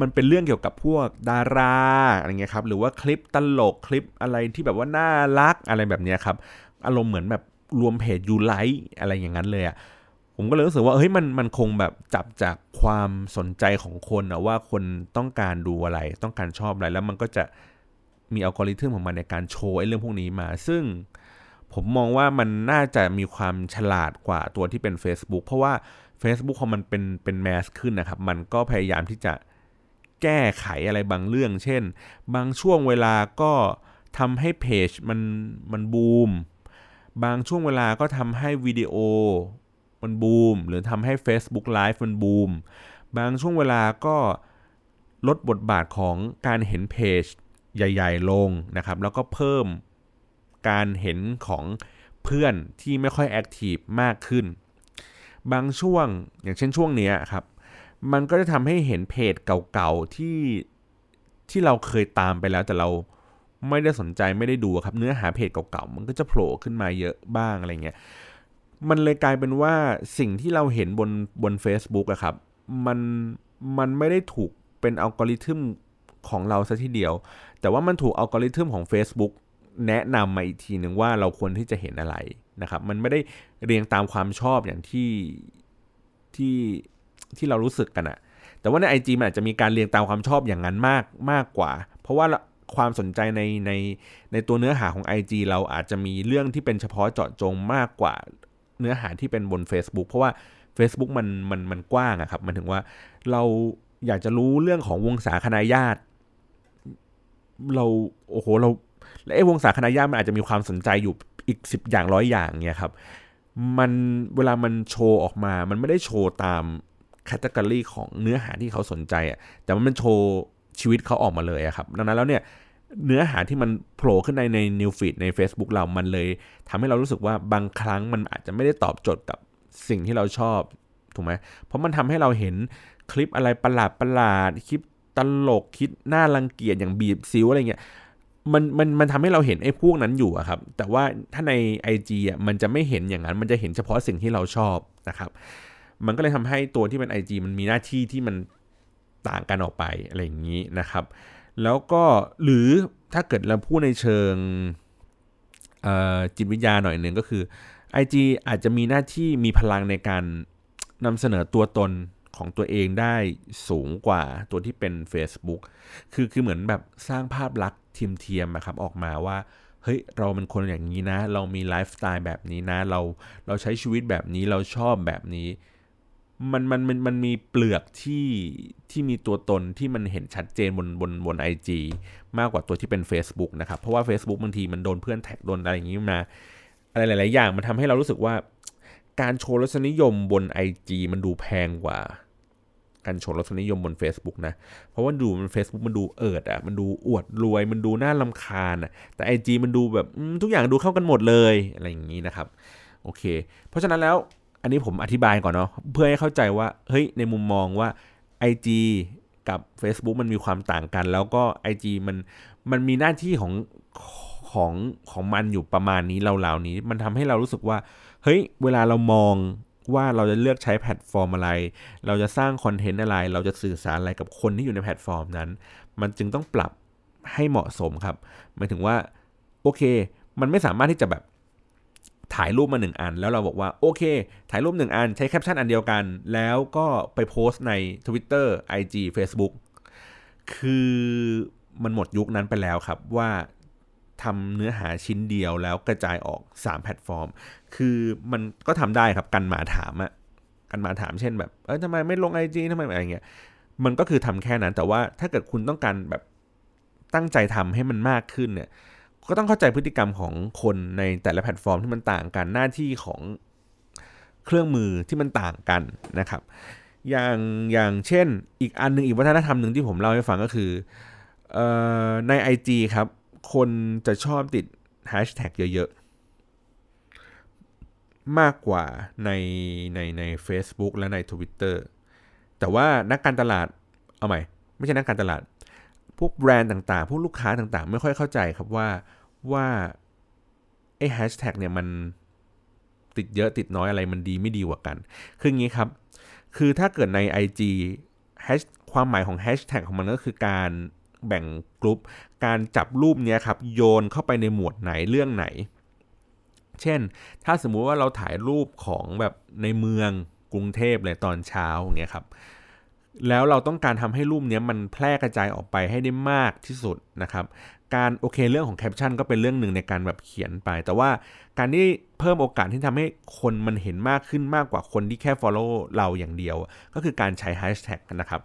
มันเป็นเรื่องเกี่ยวกับพวกดาราอะไรเงี้ยครับหรือว่าคลิปตลกคลิปอะไรที่แบบว่าน่ารักอะไรแบบนี้ครับอารมณ์เหมือนแบบรวมเพจยูไลท์อะไรอย่างนั้นเลยอะผมก็เลยรู้สึกว่าเฮ้ยมันมันคงแบบจับจากความสนใจของคนนะว่าคนต้องการดูอะไรต้องการชอบอะไรแล้วมันก็จะ มีอัลกอริทึมของมันในการโชว์ไอ้เรื่องพวกนี้มา ซึ่งผมมองว่ามันน่าจะมีความฉลาดกว่าตัวที่เป็น Facebook เพราะว่า Facebook พอมันเป็นเป็นแมสขึ้นนะครับ มันก็พยายามที่จะแก้ไขอะไรบางเรื่อง เช่น บางช่วงเวลาก็ทำให้เพจมันมันบูม บางช่วงเวลาก็ทำให้วิดีโอมันบูม หรือทำให้ Facebook Live มันบูม บางช่วงเวลาก็ลดบทบาทของการเห็นเพจ ใหญ่ ๆ ลงนะครับ แล้วก็เพิ่มการเห็นของเพื่อนที่ไม่ค่อยแอคทีฟมากขึ้น บางช่วงอย่างเช่นช่วงนี้ครับ มันก็จะทำให้เห็นเพจเก่าๆที่ที่เราเคยตามไปแล้วแต่เราไม่ได้สนใจไม่ได้ดูครับ เนื้อหาเพจเก่าๆมันก็จะโผล่ขึ้นมาเยอะบ้างอะไรเงี้ยมันเลยกลายเป็นว่าสิ่งที่เราเห็นบนบน a c e b o o k อะครับ มันมันไม่ได้ถูกเป็นอัลกอริทึม ของเราซะทีเดียว แต่ว่ามันถูกอัลกอริทึมของ Facebook แนะนำมาอีกทีหนึ่งว่าเราควรที่จะเห็นอะไรนะครับ มันไม่ได้เรียงตามความชอบอย่างที่ที่ที่เรารู้สึกกันอะแต่ว่าใน IG มันอาจจะมีการเรียงตามความชอบอย่างนั้นมากมากกว่า เพราะว่าความสนใจในในในตัวเนื้อหาของ IG เราอาจจะมีเรื่องที่เป็นเฉพาะเจาะจงมากกว่าเนื้อหาที่เป็นบน Facebook เพราะว่า Facebook มันมันมันกว้างอะครับมันถึงว่าเราอยากจะรู้เรื่องของวงศาคณาญาติ เราโอ้โหเราและไอ้วงศาคณาญาติมันอาจจะมีความสนใจอยู่อีกสิบอย่างร้อยอย่างเนี่ยครับ มันเวลามันโชว์ออกมา มันไม่ได้โชว์ตามแคตตากรีของเนื้อหาที่เขาสนใจอะแต่มันโชว์ชีวิตเขาออกมาเลยอะครับ ดังนั้นแล้วเนี่ยเนื้อหาที่มันโผล่ขึ้นในในนิวฟีดใน Facebook เรา มันเลยทำให้เรารู้สึกว่าบางครั้งมันอาจจะไม่ได้ตอบโจทย์กับสิ่งที่เราชอบ ถูกไหมเพราะมันทำให้เราเห็นคลิปอะไรประหลาดประหลาดคลิป ตลกคลิปน่ารังเกียจอย่างบีบซิวอะไรเงี้ยมันมันมันทำให้เราเห็นไอ้พวกนั้นอยู่อะครับ แต่ว่าถ้าใน IG อะมันจะไม่เห็นอย่างนั้น มันจะเห็นเฉพาะสิ่งที่เราชอบนะครับ มันก็เลยทำให้ตัวที่เป็น IG มันมีหน้าที่ที่มันต่างกันออกไปอะไรอย่างนี้นะครับ แล้วก็หรือถ้าเกิดเราพูดในเชิงจิตวิทยาหน่อยหนึ่งก็คือ IG อาจจะมีหน้าที่มีพลังในการนำเสนอตัวตน ของตัวเองได้สูงกว่าตัวที่เป็น Facebook คือคือเหมือนแบบสร้างภาพลักษณ์เทียมเทียมนะครับออกมาว่าเฮ้ยเราเป็นคนอย่างนี้นะ เรามีไลฟ์สไตล์แบบนี้นะ เราเราใช้ชีวิตแบบนี้เราชอบแบบนี้มันมันมันมันมีเปลือกที่ที่มีตัวตนที่มันเห็นชัดเจนบนบนบน IG มากกว่าตัวที่เป็น Facebook นะครับ เพราะว่า Facebook บางทีมันโดนเพื่อนแท็กโดนอะไรอย่างนี้มา อะไรหลาย ๆ อย่างมันทำให้เรารู้สึกว่า การโชว์รสนิยมบน IG มันดูแพงกว่า การโชว์รสนิยมบน Facebook นะ เพราะว่าดูมัน Facebook มันดูเอิดอะ มันดูอวดรวย มันดูน่าลำคาญอะ แต่ IG มันดูแบบทุกอย่างดูเข้ากันหมดเลยอะไรอย่างนี้นะครับ โอเค เพราะฉะนั้นแล้วอันนี้ผมอธิบายก่อนเนาะเพื่อให้เข้าใจว่าเฮ้ยในมุมมองว่า IG กับ Facebook มันมีความต่างกัน แล้วก็ IG มันมันมีหน้าที่ของของของมันอยู่ประมาณนี้เราๆนี้ มันทำให้เรารู้สึกว่า เฮ้ย เวลาเรามอง ว่าเราจะเลือกใช้แพลตฟอร์มอะไร เราจะสร้างคอนเทนต์อะไร เราจะสื่อสารอะไรกับคนที่อยู่ในแพลตฟอร์มนั้น มันจึงต้องปรับให้เหมาะสมครับหมายถึงว่าโอเค มันไม่สามารถที่จะแบบถ่ายรูปมาหนึ่งอัน แล้วเราบอกว่าโอเค ถ่ายรูปหนึ่งอันใช้แคปชั่นอันเดียวกัน แล้วก็ไปโพสต์ใน Twitter IG Facebook คือมันหมดยุคนั้นไปแล้วครับว่า ทำเนื้อหาชิ้นเดียวแล้วกระจายออก 3 แพลตฟอร์ม คือมันก็ทำได้ครับกันมาถามอะกันมาถามเช่นแบบเออทำไมไม่ลง IG ทำไมอะไรเงี้ยมันก็คือทำแค่นั้น แต่ว่าถ้าเกิดคุณต้องการแบบตั้งใจทำให้มันมากขึ้นเนี่ยก็ต้องเข้าใจพฤติกรรมของคนในแต่ละแพลตฟอร์มที่มันต่างกันหน้าที่ของเครื่องมือที่มันต่างกันนะครับ อย่างอย่างเช่นอีกอันหนึ่งอีกวัฒนธรรมหนึ่งที่ผมเล่าให้ฟังก็คืออใน IG ครับ คนจะชอบติดแฮชแท็กเยอะๆ มากกว่าในในใน Facebook และใน Twitter แต่ว่านักการตลาด เอาใหม่ ไม่ใช่นักการตลาด พวกแบรนด์ต่างๆ พวกลูกค้าต่างๆ ไม่ค่อยเข้าใจครับว่าว่าไอ้แฮชแท็กเนี่ยมันติดเยอะติดน้อยอะไรมันดีไม่ดีกว่ากัน คืออย่างนี้ครับ คือถ้าเกิดใน IG แฮชความหมายของแฮชแท็กของมันก็คือการ แบ่งกลุ่มการจับรูปเนี้ยครับโยนเข้าไปในหมวดไหนเรื่องไหน เช่น ถ้าสมมุติว่าเราถ่ายรูปของแบบในเมืองกรุงเทพเลยตอนเช้าอย่างเงี้ยครับแล้วเราต้องการทำให้รูปนี้มันแพร่กระจายออกไปให้ได้มากที่สุดนะครับ การโอเคเรื่องของแคปชั่นก็เป็นเรื่องหนึ่งในการแบบเขียนไป แต่ว่าการที่เพิ่มโอกาสที่ทำให้คนมันเห็นมากขึ้นมากกว่าคนที่แค่ follow เราอย่างเดียว ก็คือการใช้แฮชแท็กนะครับ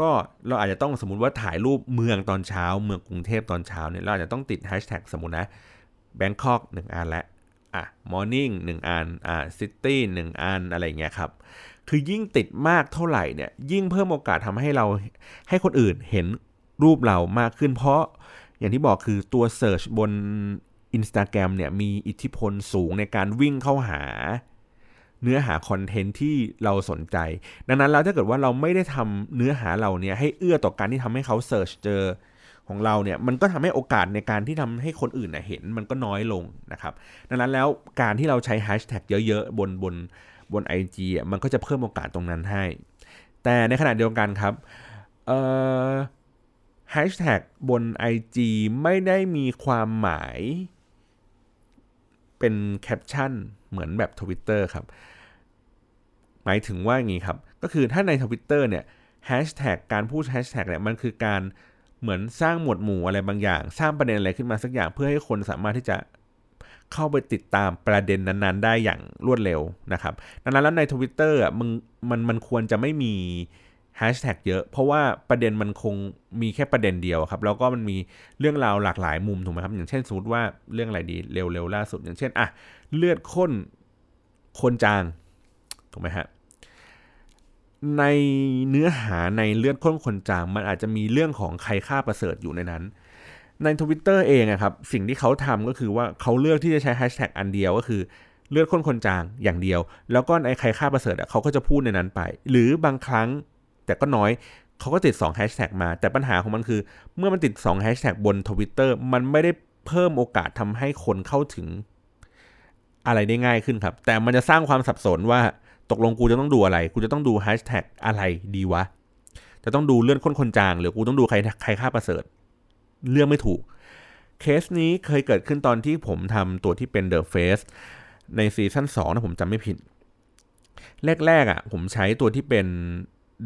ก็เราอาจจะต้องสมมติว่าถ่ายรูปเมืองตอนเช้า เมืองกรุงเทพตอนเช้าเนี่ยเราอาจจะต้องติดแฮชแท็กสมมตินะ Bangkok หนึ่งอันและอะ morning หนึ่งอันอะ city หนึ่งอันอะไรเงี้ยครับคือยิ่งติดมากเท่าไหร่เนี่ยยิ่งเพิ่มโอกาสทำให้เราให้คนอื่นเห็นรูปเรามากขึ้น เพราะอย่างที่บอกคือตัว Search บน Instagram เนี่ยมีอิทธิพลสูงในการวิ่งเข้าหา เนื้อหาคอนเทนต์ที่เราสนใจ ดังนั้นแล้วถ้าเกิดว่าเราไม่ได้ทำเนื้อหาเราเนี่ยให้เอื้อต่อการที่ทำให้เขา search เจอของเราเนี่ยมันก็ทำให้โอกาสในการที่ทำให้คนอื่นเห็นมันก็น้อยลงนะครับ ดังนั้นแล้วการที่เราใช้แฮชแท็กเยอะๆ บนบนบน IG อะมันก็จะเพิ่มโอกาสตรงนั้นให้ แต่ในขณะเดียวกันครับเอ่อแฮชแท็กบน IG ไม่ได้มีความหมายเป็นแคปชั่นเหมือนแบบ Twitter ครับ หมายถึงว่าอย่างนี้ครับ ก็คือถ้าใน Twitter เนี่ยแฮชแท็กการพูดแฮชแท็กเนี่ยมันคือการเหมือนสร้างหมวดหมู่อะไรบางอย่าง สร้างประเด็นอะไรขึ้นมาสักอย่างเพื่อให้คนสามารถที่จะเข้าไปติดตามประเด็นนั้นๆ ได้อย่างรวดเร็วนะครับดังนั้นแล้วใน Twitter อะมันมันมันควรจะไม่มีแฮชแท็กเยอะ เพราะว่าประเด็นมันคงมีแค่ประเด็นเดียวครับ แล้วก็มันมีเรื่องราวหลากหลายมุมถูกไหมครับ อย่างเช่นสมมติว่าเรื่องอะไรดีเร็วๆล่าสุด อย่างเช่นอะเลือดข้นคนจางถูกไหมฮะ ในเนื้อหาในเลือดข้นคนจางมันอาจจะมีเรื่องของใครฆ่าประเสริฐอยู่ในนั้น ในทวิตเตอร์เองอะครับสิ่งที่เขาทำก็คือว่าเขาเลือกที่จะใช้แฮชแท็กอันเดียวก็คือเลือดข้นคนจางอย่างเดียว แล้วก็ในใครฆ่าประเสริฐเขาก็จะพูดในนั้นไป หรือบางครั้งแต่ก็น้อยเขาก็ติด2แฮชแท็กมา แต่ปัญหาของมันคือ เมื่อมันติด2แฮชแท็กบนทวิตเตอร์มันไม่ได้เพิ่มโอกาสทำให้คนเข้าถึงอะไรได้ง่ายขึ้นครับ แต่มันจะสร้างความสับสนว่า ตกลงกูจะต้องดูอะไร กูจะต้องดูแฮชแท็กอะไรดีวะ จะต้องดูเลื่อนค้นคนจาง หรือกูต้องดูใครใครฆ่าประเสริฐเรื่องไม่ถูก เคสนี้เคยเกิดขึ้นตอนที่ผมทำตัวที่เป็น The Face ในซีซั่น2นะผมจำไม่ผิด แรกๆอะ ผมใช้ตัวที่เป็น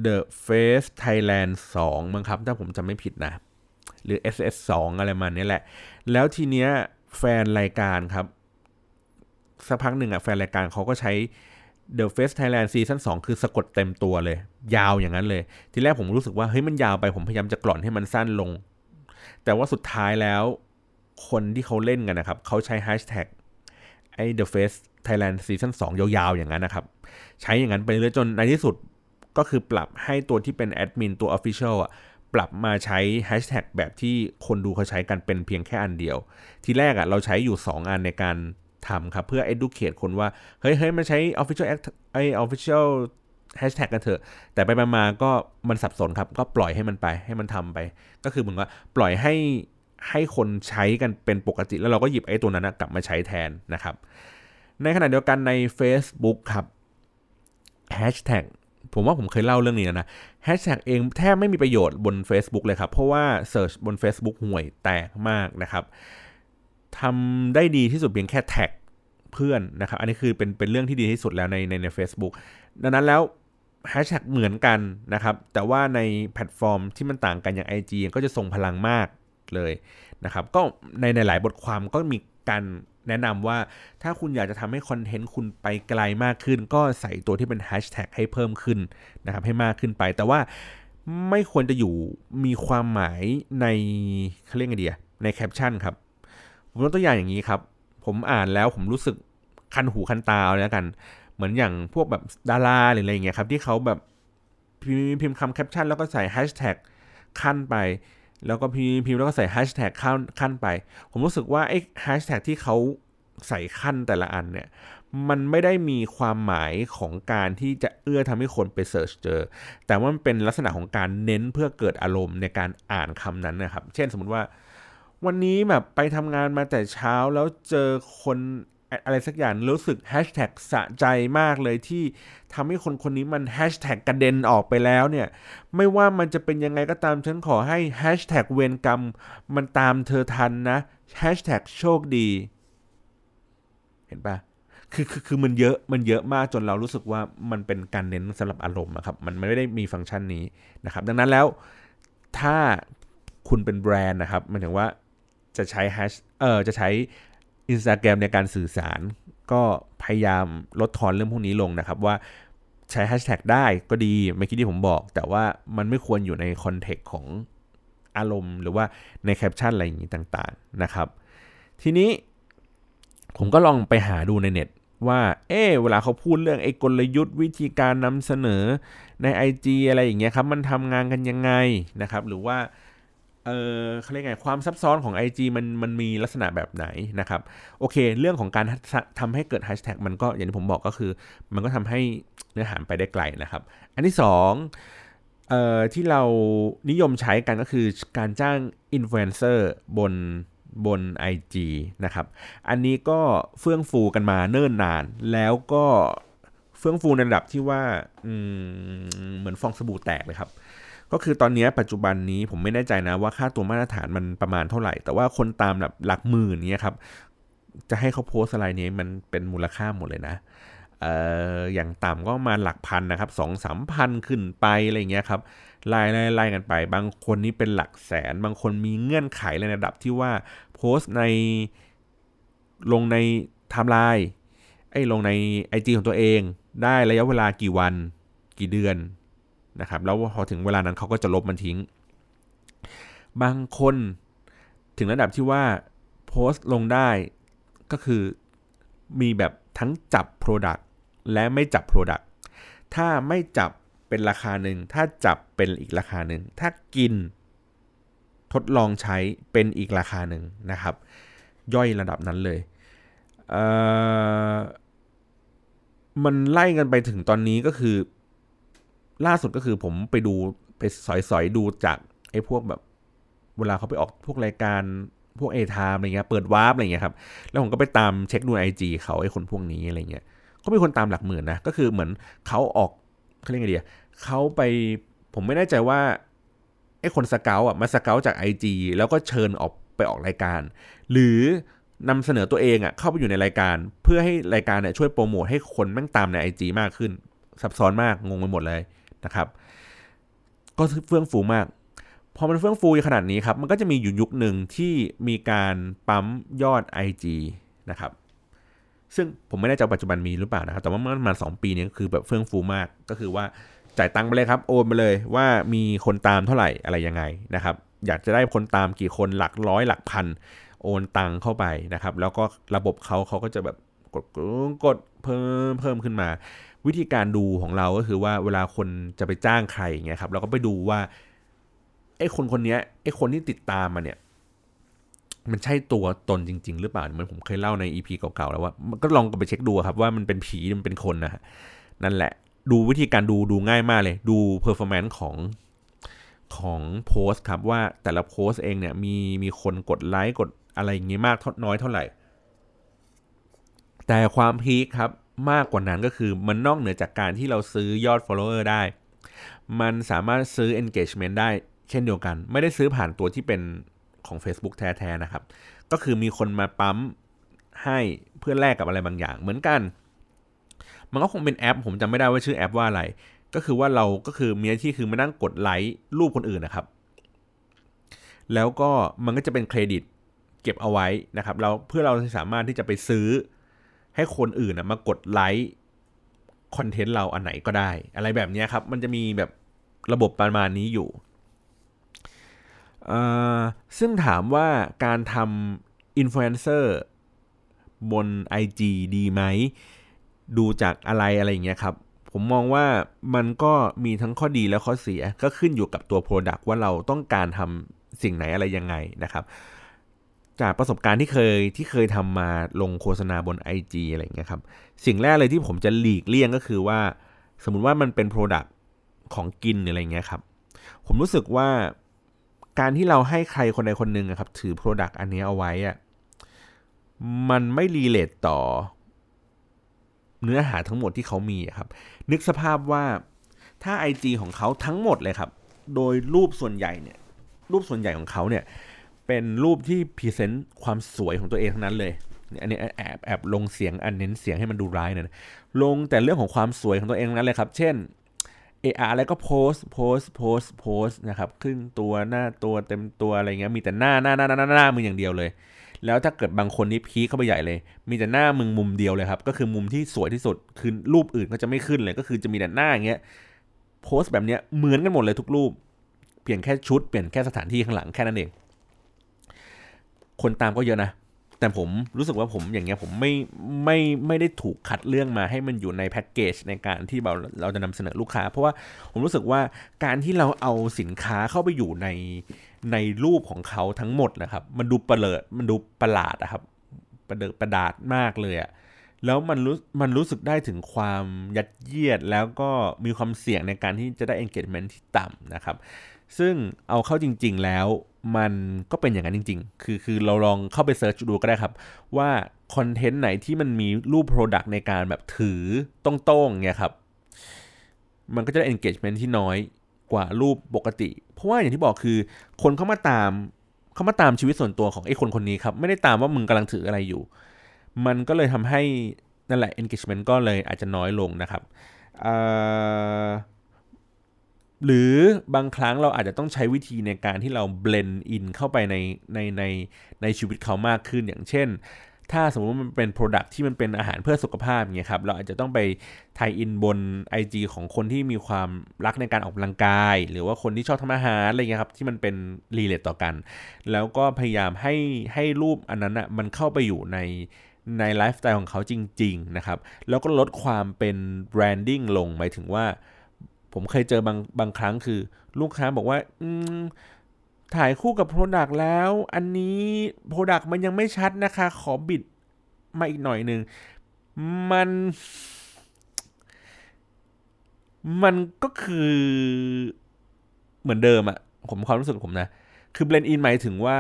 The Face Thailand 2มั้งครับ ถ้าผมจำไม่ผิดนะ หรือ SS 2อะไรมานี้แหละ แล้วทีเนี้ยแฟนรายการครับ สักพักหนึ่งอะแฟนรายการเขาก็ใช้ The Face Thailand season 2คือสะกดเต็มตัวเลย ยาวอย่างนั้นเลย ทีแรกผมรู้สึกว่าเฮ้ยมันยาวไปผมพยายามจะกร่อนให้มันสั้นลง แต่ว่าสุดท้ายแล้วคนที่เขาเล่นกันนะครับ เขาใช้แฮชแท็กไอ้ The Face Thailand season 2ยาวๆ อย่างนั้นนะครับ ใช้อย่างนั้นไปเรื่อยจนในที่สุดก็คือปรับให้ตัวที่เป็นแอดมินตัว Official อะปรับมาใช้แฮชแท็กแบบที่คนดูเขาใช้กันเป็นเพียงแค่อันเดียว ทีแรกอะเราใช้อยู่ 2 อันในการ ทำครับ เพื่อ educate คนว่า เฮ้ยเฮ้ยมันใช้ official act ไอ้ official hashtag กันเถอะ แต่ไปมาก็มันสับสนครับ ก็ปล่อยให้มันไปให้มันทำไป ก็คือเหมือนว่าปล่อยให้ให้คนใช้กันเป็นปกติ แล้วเราก็หยิบไอ้ตัวนั้นกลับมาใช้แทนนะครับ ในขณะเดียวกันใน Facebook ครับ hashtag ผมว่าผมเคยเล่าเรื่องนี้นะแฮชแท็กเองแทบไม่มีประโยชน์บน Facebook เลยครับ เพราะว่า search บน Facebook ห่วยแตกมากนะครับทำได้ดีที่สุดเพียงแค่แท็ก เพื่อนนะครับ อันนี้คือเป็นเป็นเรื่องที่ดีที่สุดแล้วในในใน Facebook ดังนั้นแล้วแฮชแท็กเหมือนกันนะครับ แต่ว่าในแพลตฟอร์มที่มันต่างกันอย่าง IG ก็จะส่งพลังมากเลยนะครับ ก็ในในหลายบทความก็มีการแนะนำว่าถ้าคุณอยากจะทำให้คอนเทนต์คุณไปไกลมากขึ้น ก็ใส่ตัวที่เป็นแฮชแท็กให้เพิ่มขึ้นนะครับ ให้มากขึ้นไป แต่ว่าไม่ควรจะอยู่มีความหมายในเขาเรียกไงดีในแคปชั่นครับผมยกตัวอย่างอย่างนี้ครับ ผมอ่านแล้วผมรู้สึกคันหูคันตาแล้วกัน เหมือนอย่างพวกแบบดาราหรืออะไรเงี้ยครับ ที่เขาแบบพิมพ์คำแคปชั่นแล้วก็ใส่แฮชแท็กคั่นไป แล้วก็พิมพ์พิมพ์แล้วก็ใส่แฮชแท็กคั่นคั่นไป ผมรู้สึกว่าไอ้แฮชแท็กที่เขาใส่คั่นแต่ละอันเนี่ย มันไม่ได้มีความหมายของการที่จะเอื้อทำให้คนไป search เจอ แต่ว่ามันเป็นลักษณะของการเน้นเพื่อเกิดอารมณ์ในการอ่านคำนั้นนะครับ เช่นสมมติว่า วันนี้แบบไปทำงานมาแต่เช้าแล้วเจอคนอะไรสักอย่างรู้สึกแฮชแท็กสะใจมากเลยที่ทำให้คนคนนี้มันแฮชแท็กกระเด็นออกไปแล้วเนี่ย ไม่ว่ามันจะเป็นยังไงก็ตามฉันขอให้แฮชแท็กเวรกรรมมันตามเธอทันนะแฮชแท็กโชคดี เห็นปะคือคือคือมันเยอะมันเยอะมากจนเรารู้สึกว่ามันเป็นการเน้นสำหรับอารมณ์ครับ มันไม่ได้มีฟังก์ชันนี้นะครับ ดังนั้นแล้วถ้าคุณเป็นแบรนด์นะครับมันถึงว่า จะใช้แฮชเออจะใช้ Instagram ในการสื่อสาร ก็พยายามลดทอนเรื่องพวกนี้ลงนะครับ ว่าใช้แฮชแท็กได้ก็ดีไม่คิดที่ผมบอก แต่ว่ามันไม่ควรอยู่ใน context ของอารมณ์หรือว่าในแคปชั่นอะไรอย่างนี้ต่างๆนะครับ ทีนี้ผมก็ลองไปหาดูในเน็ตว่า เออเวลาเขาพูดเรื่องไอ้กลยุทธ์วิธีการนำเสนอใน IG อะไรอย่างเงี้ยครับ มันทำงานกันยังไงนะครับ หรือว่า เออเขาเรียกไงความซับซ้อนของ IG มันมันมีลักษณะแบบไหนนะครับโอเค เรื่องของการทำให้เกิดแฮชแท็กมันก็อย่างที่ผมบอกก็คือ มันก็ทำให้เนื้อหาไปได้ไกลนะครับ อันที่2เอ่อที่เรานิยมใช้กันก็คือการจ้างอินฟลูเอนเซอร์บนบน IG นะครับ อันนี้ก็เฟื่องฟูกันมาเนิ่นนาน แล้วก็เฟื่องฟูในระดับที่ว่าเหมือนฟองสบู่แตกเลยครับ ก็คือตอนนี้ปัจจุบันนี้ผมไม่แน่ใจนะว่าค่าตัวมาตรฐานมันประมาณเท่าไหร่ แต่ว่าคนตามแบบหลักหมื่นนี้ครับ จะให้เขาโพสต์อะไรนี้มันเป็นมูลค่าหมดเลยนะอออย่างต่ำก็มาหลักพันนะครับสองสามพันขึ้นไปอะไรเงี้ยครับไล่ไล่ไล่กันไป บางคนนี่เป็นหลักแสน บางคนมีเงื่อนไขในระดับที่ว่าโพสต์ในลงในไทม์ไลน์ไอ้ลงใน IG ของตัวเอง ได้ระยะเวลากี่วัน กี่เดือน นะครับแล้วพอถึงเวลานั้นเขาก็จะลบมันทิ้ง บางคนถึงระดับที่ว่าโพสต์ลงได้ก็คือมีแบบทั้งจับ Product และไม่จับ Product ถ้าไม่จับเป็นราคาหนึ่ง ถ้าจับเป็นอีกราคาหนึ่ง ถ้ากินทดลองใช้เป็นอีกราคาหนึ่งนะครับ ย่อยระดับนั้นเลยเมันไล่กันไปถึงตอนนี้ก็คือ ล่าสุดก็คือผมไปดูไปสอยๆดูจากไอ้พวกแบบเวลาเขาไปออกพวกรายการพวกเอทามอะไรเงี้ยเปิดวาร์ปอะไรเงี้ยครับแล้วผมก็ไปตามเช็คดู IG เขาไอ้คนพวกนี้อะไรเงี้ยก็มีคนตามหลักหมื่นนะก็คือเหมือนเขาออกเขาเรียกไงดีเขาไปผมไม่แน่ใจว่าไอ้คนสเกลอะมาสเกลจาก IG แล้วก็เชิญออกไปออกรายการ หรือนำเสนอตัวเองอะเข้าไปอยู่ในรายการ เพื่อให้รายการเนี่ยช่วยโปรโมทให้คนแม่งตามใน IG มากขึ้น ซับซ้อนมากงงไปหมดเลย นะครับ ก็เฟื่องฟูมาก พอมันเฟื่องฟูขนาดนี้ครับ มันก็จะมีอยู่ยุคหนึ่งที่มีการปั๊มยอด IG นะครับ ซึ่งผมไม่แน่ใจปัจจุบันมีหรือเปล่านะครับ แต่ว่าเมื่อประมาณสปีนี้คือแบบเฟื่องฟูมาก ก็คือว่าจ่ายตังค์ไปเลยครับ โอนไปเลยว่ามีคนตามเท่าไหร่อะไรยังไงนะครับ อยากจะได้คนตามกี่คนหลักร้อยหลักพันโอนตังเข้าไปนะครับ แล้วก็ระบบเขาเขาก็จะแบบกดกดเพิ่มเพิ่มขึ้นมา วิธีการดูของเราก็คือว่าเวลาคนจะไปจ้างใครเงี้ยครับเราก็ไปดูว่าไอ้คนคนนี้ไอ้คนที่ติดตามมาเนี่ย มันใช่ตัวตนจริง ๆ หรือเปล่าเหมือนผมเคยเล่าใน EP เก่าๆแล้วว่าก็ลองไปเช็คดูครับว่ามันเป็นผีมันเป็นคนนะนั่นแหละ ดูวิธีการดูดูง่ายมากเลย ดู performance ของของโพสต์ครับว่าแต่ละโพสต์เองเนี่ยมีมีคนกดไลค์กดอะไรอย่างงี้มากน้อยเท่าไหร่ แต่ความ peak ครับ มากกว่านั้นก็คือมันนอกเหนือจากการที่เราซื้อยอด follower ได้ มันสามารถซื้อ engagement ได้เช่นเดียวกัน ไม่ได้ซื้อผ่านตัวที่เป็นของ Facebook แท้ๆนะครับ ก็คือมีคนมาปั๊มให้เพื่อแลกกับอะไรบางอย่าง เหมือนกัน มันก็คงเป็นแอป ผมจำไม่ได้ว่าชื่อแอปว่าอะไร ก็คือว่าเราก็คือมีหน้าที่คือมานั่งกดไลค์รูปคนอื่นนะครับ แล้วก็มันก็จะเป็นเครดิตเก็บเอาไว้นะครับ เราเพื่อเราสามารถที่จะไปซื้อ ให้คนอื่นนะมากดไลค์คอนเทนต์เราอันไหนก็ได้ อะไรแบบนี้ครับ มันจะมีแบบระบบประมาณนี้อยู่ ซึ่งถามว่าการทำอินฟลูเอนเซอร์บน IG ดีไหม ดูจากอะไรอะไรอย่างเงี้ยครับ ผมมองว่ามันก็มีทั้งข้อดีและข้อเสีย ก็ขึ้นอยู่กับตัว Product ว่าเราต้องการทำสิ่งไหนอะไรยังไงนะครับ จากประสบการณ์ที่เคยที่เคยทำมาลงโฆษณาบน IG อะไรเงี้ยครับ สิ่งแรกเลยที่ผมจะหลีกเลี่ยงก็คือว่า สมมุติว่ามันเป็น Product ของกินหรือะไรเงี้ยครับ ผมรู้สึกว่าการที่เราให้ใครคนใดคนหนึ่งครับ ถือ Product อันนี้เอาไว้อะมันไม่รีเลทต่อ เนื้อหาทั้งหมดที่เขามีครับ นึกสภาพว่าถ้า IG ของเขาทั้งหมดเลยครับ โดยรูปส่วนใหญ่เนี่ยรูปส่วนใหญ่ของเขาเนี่ย เป็นรูปที่พรีเซนต์ความสวยของตัวเองทั้งนั้นเลยอันนี้แอบแอบลงเสียงอันเน้นเสียงให้มันดูร้ายหน่อยลงแต่เรื่องของความสวยของตัวเองนั้นเลยครับ เช่นเอออะไรก็โพสโพสโพสโพสนะครับครึ่งตัวหน้าตัวเต็มตัวอะไรเงี้ยมีแต่หน้าหน้าหน้าหน้าหน้ามึงอย่างเดียวเลย แล้วถ้าเกิดบางคนนี่พีเข้าไปใหญ่เลย มีแต่หน้ามึงมุมเดียวเลยครับก็คือมุมที่สวยที่สุดคือรูปอื่นก็จะไม่ขึ้นเลยก็คือจะมีแต่หน้าอย่างเงี้ยโพสแบบเนี้ยเหมือนกันหมดเลยทุกรูป เปลี่ยนแค่ชุดเปลี่ยนแค่สถานที่ข้างหลังแค่นั้นเอง คนตามก็เยอะนะ แต่ผมรู้สึกว่าผมอย่างเงี้ยผมไม่ไม่ไม่ได้ถูกคัดเรื่องมาให้มันอยู่ในแพ็กเกจในการที่เราเราจะนำเสนอลูกค้า เพราะว่าผมรู้สึกว่าการที่เราเอาสินค้าเข้าไปอยู่ในในรูปของเขาทั้งหมดนะครับ มันดูประเลิดมันดูประหลาดนะครับ ประเดิประดาดมากเลยอะแล้วมันรู้มันรู้สึกได้ถึงความยัดเยียดแล้วก็มีความเสี่ยงในการที่จะได้ engagement ที่ต่ำนะครับ ซึ่งเอาเข้าจริง ๆ แล้วมันก็เป็นอย่างนั้นจริง ๆ คือคือเราลองเข้าไปเซิร์ชดูก็ได้ครับ ว่าคอนเทนต์ไหนที่มันมีรูป Product ในการแบบถือตรงๆเนี่ยครับ มันก็จะได้ engagement ที่น้อยกว่ารูปปกติ เพราะว่าอย่างที่บอกคือ คนเข้ามาตามเข้ามาตามชีวิตส่วนตัวของไอ้คนคนนี้ครับ ไม่ได้ตามว่ามึงกำลังถืออะไรอยู่ มันก็เลยทำให้นั่นแหละ engagement ก็เลยอาจจะน้อยลงนะครับ หรือบางครั้งเราอาจจะต้องใช้วิธีในการที่เรา blend in เข้าไปในในในในชีวิตเขามากขึ้นอย่างเช่น ถ้าสมมติมันเป็น Product ที่มันเป็นอาหารเพื่อสุขภาพเงี้ยครับเราอาจจะต้องไป tie-in บน IG ของคนที่มีความรักในการออกกำลังกาย หรือว่าคนที่ชอบทำอาหารอะไรเงี้ยครับที่มันเป็น relate ต่อกัน แล้วก็พยายามให้ให้รูปอันนั้นอะ่ะมันเข้าไปอยู่ในในไลฟ์สไตล์ของเขาจริง ๆ นะครับ แล้วก็ลดความเป็น branding ลงหมายถึงว่า ผมเคยเจอบางบางครั้งคือ ลูกค้าบอกว่า อืมถ่ายคู่กับ product แล้ว อันนี้ product มันยังไม่ชัดนะคะ ขอบิดมาอีกหน่อยหนึ่ง มัน มันก็คือเหมือนเดิมอะผมความรู้สึกผมนะ คือ blend in หมายถึงว่า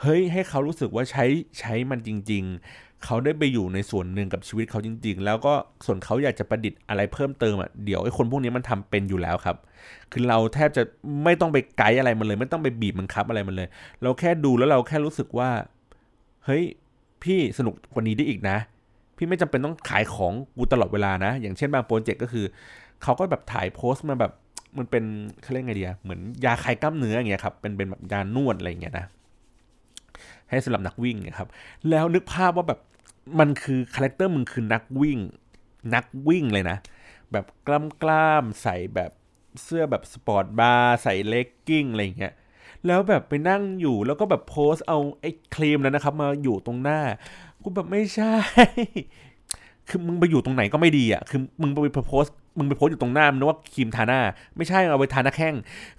เฮ้ย ให้เขารู้สึกว่าใช้ใช้มันจริง เขาได้ไปอยู่ในส่วนหนึ่งกับชีวิตเขาจริง ๆ แล้วก็ส่วนเขาอยากจะประดิษฐ์อะไรเพิ่มเติมอะเดี๋ยวไอ้คนพวกนี้มันทำเป็นอยู่แล้วครับ คือเราแทบจะไม่ต้องไปไกด์อะไรมันเลย ไม่ต้องไปบีบมันคับอะไรมันเลย เราแค่ดูแล้วเราแค่รู้สึกว่า เฮ้ยพี่สนุกกว่านี้ได้อีกนะ พี่ไม่จำเป็นต้องขายของกูตลอดเวลานะ อย่างเช่นบางโปรเจกต์ก็คือเขาก็แบบถ่ายโพสต์มาแบบมันเป็นเขาเรียกไงดีอะเหมือนยาคลายกล้ามเนื้ออย่างเงี้ยครับเป็นเป็นแบบยานวดอะไรอย่างเงี้ยนะ ให้สำหรับนักวิ่งนะครับ แล้วนึกภาพว่าแบบมันคือคาแรคเตอร์มึงคือนักวิ่ง นักวิ่งเลยนะ แบบกล้ามกล้ามใส่แบบเสื้อแบบ sport bra ใส่เลกกิ้งอะไรเงี้ยแล้วแบบไปนั่งอยู่แล้วก็แบบโพสต์เอาไอ้ครีมนั้นนะครับ มาอยู่ตรงหน้ากูแบบไม่ใช่ คือมึงไปอยู่ตรงไหนก็ไม่ดีอะคือมึงไปโพสมึงไปโพสอยู่ตรงหน้ามึงนึกว่าครีมทาหน้า ไม่ใช่เอาไปทาหน้าแข้ง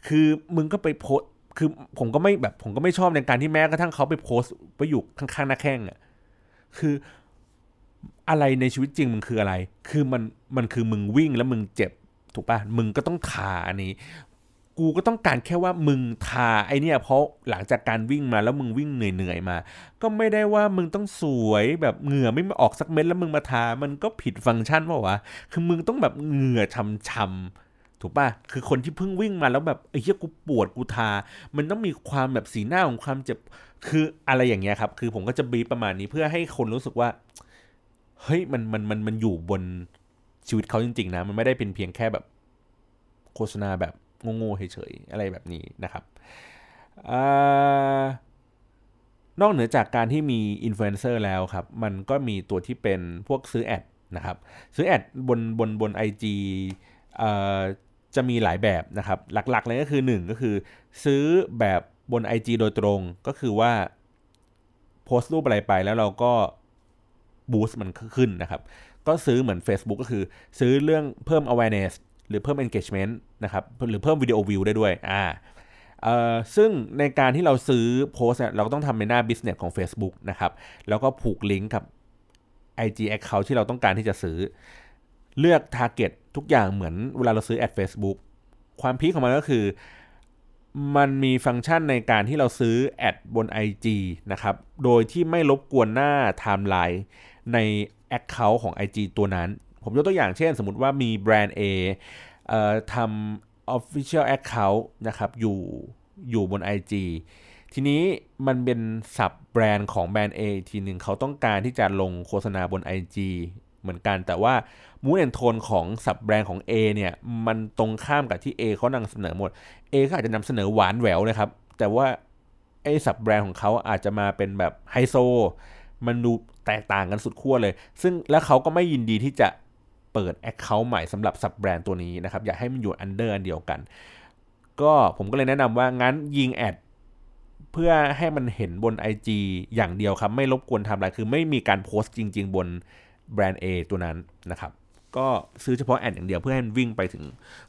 คือมึงก็ไปโพส คือผมก็ไม่แบบผมก็ไม่ชอบในการที่แม้กระทั่งเขาไปโพสไปอยู่ข้างๆหน้าแข้งอะคืออะไรในชีวิตจริงมึงคืออะไร คือมันมันคือมึงวิ่งแล้วมึงเจ็บถูกปะมึงก็ต้องทาอันนี้ กูก็ต้องการแค่ว่ามึงทาไอเนี่ยเพราะหลังจากการวิ่งมาแล้วมึงวิ่งเหนื่อยๆมา ก็ไม่ได้ว่ามึงต้องสวยแบบเหงื่อไม่มาออกสักเม็ดแล้วมึงมาทา มันก็ผิดฟังก์ชันเปล่าวะ คือมึงต้องแบบเหงื่อช้ำๆ ถูกปะคือคนที่เพิ่งวิ่งมาแล้วแบบไอ้เหี้ยกูปวดกูทา มันต้องมีความแบบสีหน้าของความเจ็บ คืออะไรอย่างเงี้ยครับ คือผมก็จะบีประมาณนี้เพื่อให้คนรู้สึกว่า เฮ้ยมันมันมันมันอยู่บนชีวิตเขาจริง ๆ นะ มันไม่ได้เป็นเพียงแค่แบบโฆษณาแบบโง่ๆเฉยๆอะไรแบบนี้นะครับอนอกเหนือจากการที่มีอินฟลูเอนเซอร์แล้วครับ มันก็มีตัวที่เป็นพวกซื้อ ad นะครับ ซื้อ ad บนบนบน IG จ จะมีหลายแบบนะครับ หลักๆเลยก็คือ 1 ก็คือ ซื้อแบบบน IG โดยตรงก็คือว่าโพสต์รูปอะไรไปแล้วเราก็ boost มันขึ้นนะครับ ก็ซื้อเหมือน Facebook ก็คือ ซื้อเรื่องเพิ่ม awareness หรือเพิ่ม engagement นะครับ หรือเพิ่มวิดีโอวิวได้ด้วยอ่าเอ่อซึ่งในการที่เราซื้อโพสต์เนี่ยเราก็ต้องทำในหน้า business ของ Facebook นะครับ แล้วก็ผูกลิงก์กับ IG account ที่เราต้องการที่จะซื้อ เลือก target ทุกอย่างเหมือนเวลาเราซื้อแอด Facebook ความ peak ของมันก็คือ มันมีฟังก์ชันในการที่เราซื้อ ad บน IG นะครับ โดยที่ไม่รบกวนหน้าไทม์ไลน์ใน Account ของ IG ตัวนั้น ผมยกตัวอย่างเช่น สมมติว่ามีแบรนด์ A เอ่อทำ Official Account นะครับอยู่อยู่บน IG ทีนี้มันเป็น sub-brand ของแบรนด์ A ทีหนึ่งเขาต้องการที่จะลงโฆษณาบน IG เหมือนกันแต่ว่า mood and tone ของ sub-brand ของ A เนี่ยมันตรงข้ามกับที่ A เขานำเสนอหมด A ก็อาจจะนำเสนอหวานแหววนะครับ แต่ว่าไอ้ sub-brand ของเขาอาจจะมาเป็นแบบไฮโซ มันดูแตกต่างกันสุดขั้วเลย ซึ่งแล้วเขาก็ไม่ยินดีที่จะเปิด Account ใหม่สำหรับ sub-brand ตัวนี้นะครับ อยากให้มันอยู่ under อันเดียวกัน ก็ผมก็เลยแนะนำว่างั้นยิง ad เพื่อให้มันเห็นบน IG อย่างเดียวครับ ไม่รบกวนทำอะไรคือไม่มีการโพสต์จริง ๆ บน แบรนด์ A ตัวนั้นนะครับก็ซื้อเฉพาะ ad อย่างเดียวเพื่อให้มันวิ่งไปถึง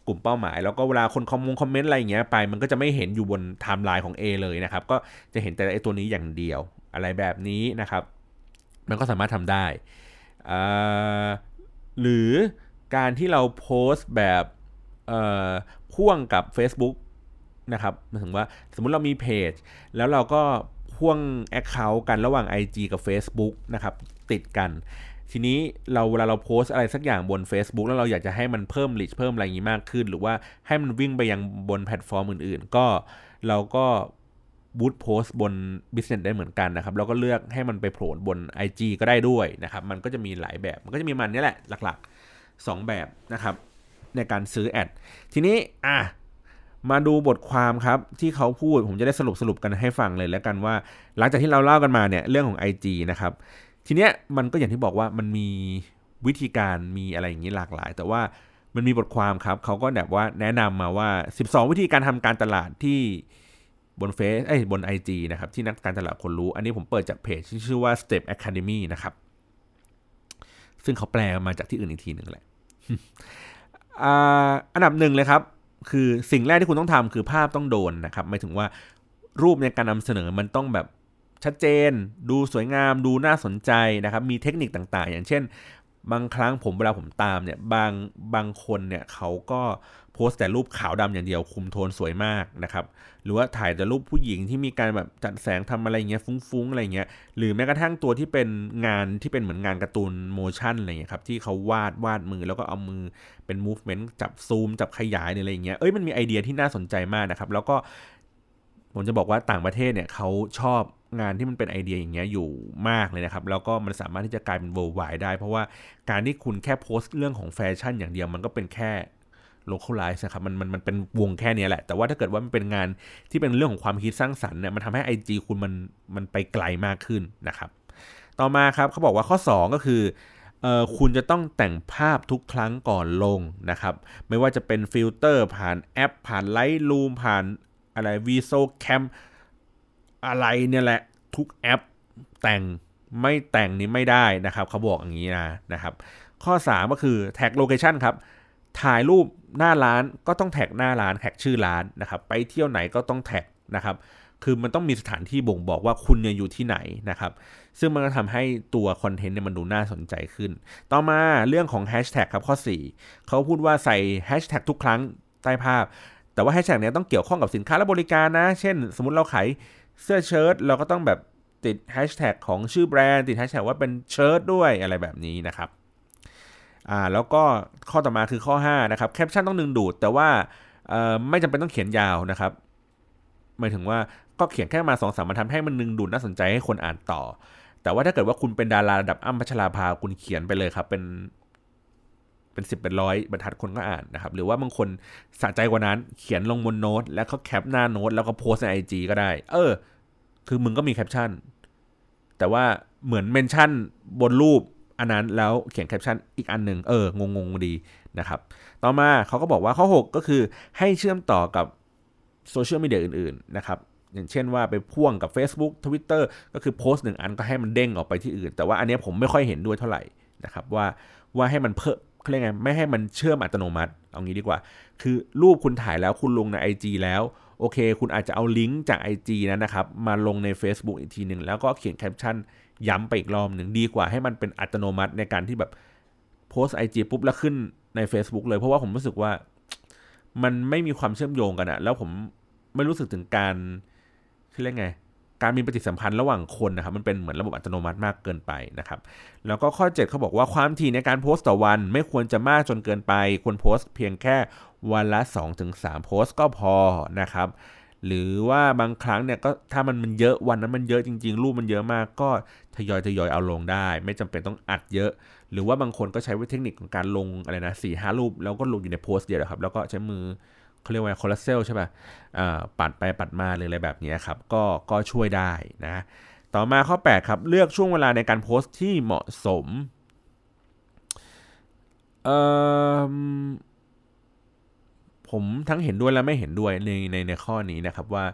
กลุ่มเป้าหมาย แล้วก็เวลาคนคอมมงคอมเมนต์อะไรอย่างเงี้ยไปมันก็จะไม่เห็นอยู่บนไทม์ไลน์ของ A เลยนะครับ ก็จะเห็นแต่ไอตัวนี้อย่างเดียวอะไรแบบนี้นะครับ มันก็สามารถทำได้ หรือการที่เราโพสต์แบบพ่วงกับ Facebook นะครับหมายถึงว่าสมมุติเรามีเพจ แล้วเราก็พ่วง Account กันระหว่าง IG กับ Facebook นะครับติดกัน ทีนี้เราเวลาเราโพสต์อะไรสักอย่างบน Facebook แล้วเราอยากจะให้มันเพิ่ม reach เพิ่มอะไรอย่างนี้มากขึ้น หรือว่าให้มันวิ่งไปยังบนแพลตฟอร์มอื่น ๆ ก็เราก็บูตโพสต์บน Business ได้เหมือนกันนะครับ แล้วก็เลือกให้มันไปโผล่บน IG ก็ได้ด้วยนะครับ มันก็จะมีหลายแบบ มันก็จะมีมันนี่แหละหลักๆ 2 แบบนะครับ ในการซื้อแอด ทีนี้อะมาดูบทความครับที่เขาพูดผมจะได้สรุปสรุปกันให้ฟังเลยแล้วกันว่า หลังจากที่เราเล่ากันมาเนี่ยเรื่องของ IG นะครับ ทีเนี้ยมันก็อย่างที่บอกว่ามันมีวิธีการมีอะไรอย่างนี้หลากหลาย แต่ว่ามันมีบทความครับเขาก็แบบว่าแนะนำมาว่า 12 วิธีการทำการตลาดที่บนเฟซเอ้บน IG นะครับ ที่นักการตลาดคนรู้ อันนี้ผมเปิดจากเพจที่ชื่อว่า Step Academy นะครับ ซึ่งเขาแปลมาจากที่อื่นอีกทีหนึ่งแหละอ่าอันดับหนึ่งเลยครับ คือสิ่งแรกที่คุณต้องทำคือภาพต้องโดนนะครับหมายถึงว่ารูปในการนำเสนอมันต้องแบบ ชัดเจน ดูสวยงาม ดูน่าสนใจนะครับ มีเทคนิคต่างๆ อย่างเช่น บางครั้งผมเวลาผมตามเนี่ยบางบางคนเนี่ยเขาก็โพสต์แต่รูปขาวดำอย่างเดียวคุมโทนสวยมากนะครับ หรือว่าถ่ายแต่รูปผู้หญิงที่มีการแบบจัดแสงทำอะไรเงี้ยฟุ้งๆอะไรเงี้ย หรือแม้กระทั่งตัวที่เป็นงานที่เป็นเหมือนงานการ์ตูนโมชั่นอะไรเงี้ยครับที่เขาวาดวาดมือแล้วก็เอามือเป็น movement จับซูม จับขยายอะไรเงี้ย เอ้ยมันมีไอเดียที่น่าสนใจมากนะครับ แล้วก็ผมจะบอกว่าต่างประเทศเนี่ยเขาชอบ งานที่มันเป็นไอเดียอย่างเงี้ยอยู่มากเลยนะครับ แล้วก็มันสามารถที่จะกลายเป็น worldwide ได้ เพราะว่าการที่คุณแค่โพสต์เรื่องของแฟชั่นอย่างเดียวมันก็เป็นแค่ localize นะครับมันมันมันเป็นวงแค่นี้แหละ แต่ว่าถ้าเกิดว่ามันเป็นงานที่เป็นเรื่องของความคิดสร้างสรรค์เนี่ยมันทำให้ IG คุณมันมันไปไกลมากขึ้นนะครับ ต่อมาครับเขาบอกว่าข้อ 2 ก็คือเออคุณจะต้องแต่งภาพทุกครั้งก่อนลงนะครับ ไม่ว่าจะเป็นฟิลเตอร์ผ่านแอป ผ่าน Lightroom ผ่านอะไร v i s o Cam อะไรเนี่ยแหละทุกแอปแต่งไม่แต่งนี้ไม่ได้นะครับเขาบอกอย่างนี้นะนะครับ ข้อ 3 ก็คือแท็ก location ครับถ่ายรูปหน้าร้านก็ต้องแท็กหน้าร้านแท็กชื่อร้านนะครับ ไปเที่ยวไหนก็ต้องแท็กนะครับ คือมันต้องมีสถานที่บ่งบอกว่าคุณเนี่ยอยู่ที่ไหนนะครับ ซึ่งมันก็ทำให้ตัวคอนเทนต์เนี่ยมันดูน่าสนใจขึ้น ต่อมาเรื่องของแฮชแท็กครับข้อ 4 เขาพูดว่าใส่แฮชแท็กทุกครั้งใต้ภาพ แต่ว่าแฮชแท็กเนี้ยต้องเกี่ยวข้องกับสินค้าและบริการนะ เช่น สมมติเราขาย เสื้อเชิ้ตเราก็ต้องแบบติดแฮชแท็กของชื่อแบรนด์ติดแฮชแท็กว่าเป็นเชิ้ตด้วยอะไรแบบนี้นะครับอ่าแล้วก็ข้อต่อมาคือข้อ5นะครับแคปชั่นต้องดึงดูด แต่ว่าไม่จำเป็นต้องเขียนยาวนะครับหมายถึงว่าก็เขียนแค่มาสองสามบรรทัดให้มันดึงดูดน่าสนใจให้คนอ่านต่อ แต่ว่าถ้าเกิดว่าคุณเป็นดาราระดับอ้ำพัชราภาคุณเขียนไปเลยครับ เป็น เป็นสิบเป็นร้อยบรรทัดคนก็อ่านนะครับ หรือว่าบางคนสะใจกว่านั้นเขียนลงบนโน้ต แล้วเขาแคปหน้าโน้ต แล้วก็โพสใน IG ก็ได้ เออ คือมึงก็มีแคปชั่น แต่ว่าเหมือน mention บนรูปอันนั้นแล้วเขียนแคปชั่นอีกอันหนึ่งเอองงงดีนะครับ ต่อมาเขาก็บอกว่าข้อ 6 ก็คือให้เชื่อมต่อกับโซเชียลมีเดียอื่นๆนะครับอย่างเช่นว่าไปพ่วงกับ Facebook Twitter ก็คือโพสต์หนึ่งอันก็ให้มันเด้งออกไปที่อื่น แต่ว่าอันนี้ผมไม่ค่อยเห็นด้วยเท่าไหร่นะครับว่าว่าให้มันเพิ่ม เขาเรียกไงไม่ให้มันเชื่อมอัตโนมัติ เอางี้ดีกว่า คือรูปคุณถ่ายแล้วคุณลงใน IG แล้วโอเค คุณอาจจะเอาลิงก์จาก IG นั้นนะครับ มาลงใน Facebook อีกทีหนึ่งแล้วก็เขียนแคปชั่นย้ำไปอีกรอบหนึ่งดีกว่าให้มันเป็นอัตโนมัติในการที่แบบโพสไอจีปุ๊บแล้วขึ้นใน Facebook เลยเพราะว่าผมรู้สึกว่ามันไม่มีความเชื่อมโยงกันอะแล้วผมไม่รู้สึกถึงการคือเรียกไง การมีปฏิสัมพันธ์ระหว่างคนนะครับมันเป็นเหมือนระบบอัตโนมัติมากเกินไปนะครับแล้วก็ข้อ 7เขาบอกว่าความถี่ในการโพสต์ต่อวัน ไม่ควรจะมากจนเกินไป ควรโพสต์เพียงแค่วันละ 2-3 โพสต์ก็พอนะครับหรือว่าบางครั้งเนี่ยก็ถ้ามันมันเยอะวันนั้นมันเยอะจริง ๆ รูปมันเยอะมากก็ทยอยทยอยเอาลงได้ ไม่จำเป็นต้องอัดเยอะ หรือว่าบางคนก็ใช้วิธีเทคนิคของการลงอะไรนะสี่ห้ารูป แล้วก็ลงอยู่ในโพสต์เดียวครับแล้วก็ใช้มือ เขาเรียกว่าคอลลาเซลใช่ป่ะปัดไปปัดมาเลยอะไรแบบนี้ครับก็ก็ช่วยได้นะ ต่อมาข้อ 8 ครับ เลือกช่วงเวลาในการโพสต์ที่เหมาะสมอ่อผมทั้งเห็นด้วยและไม่เห็นด้วยในในในข้อนี้นะครับว่า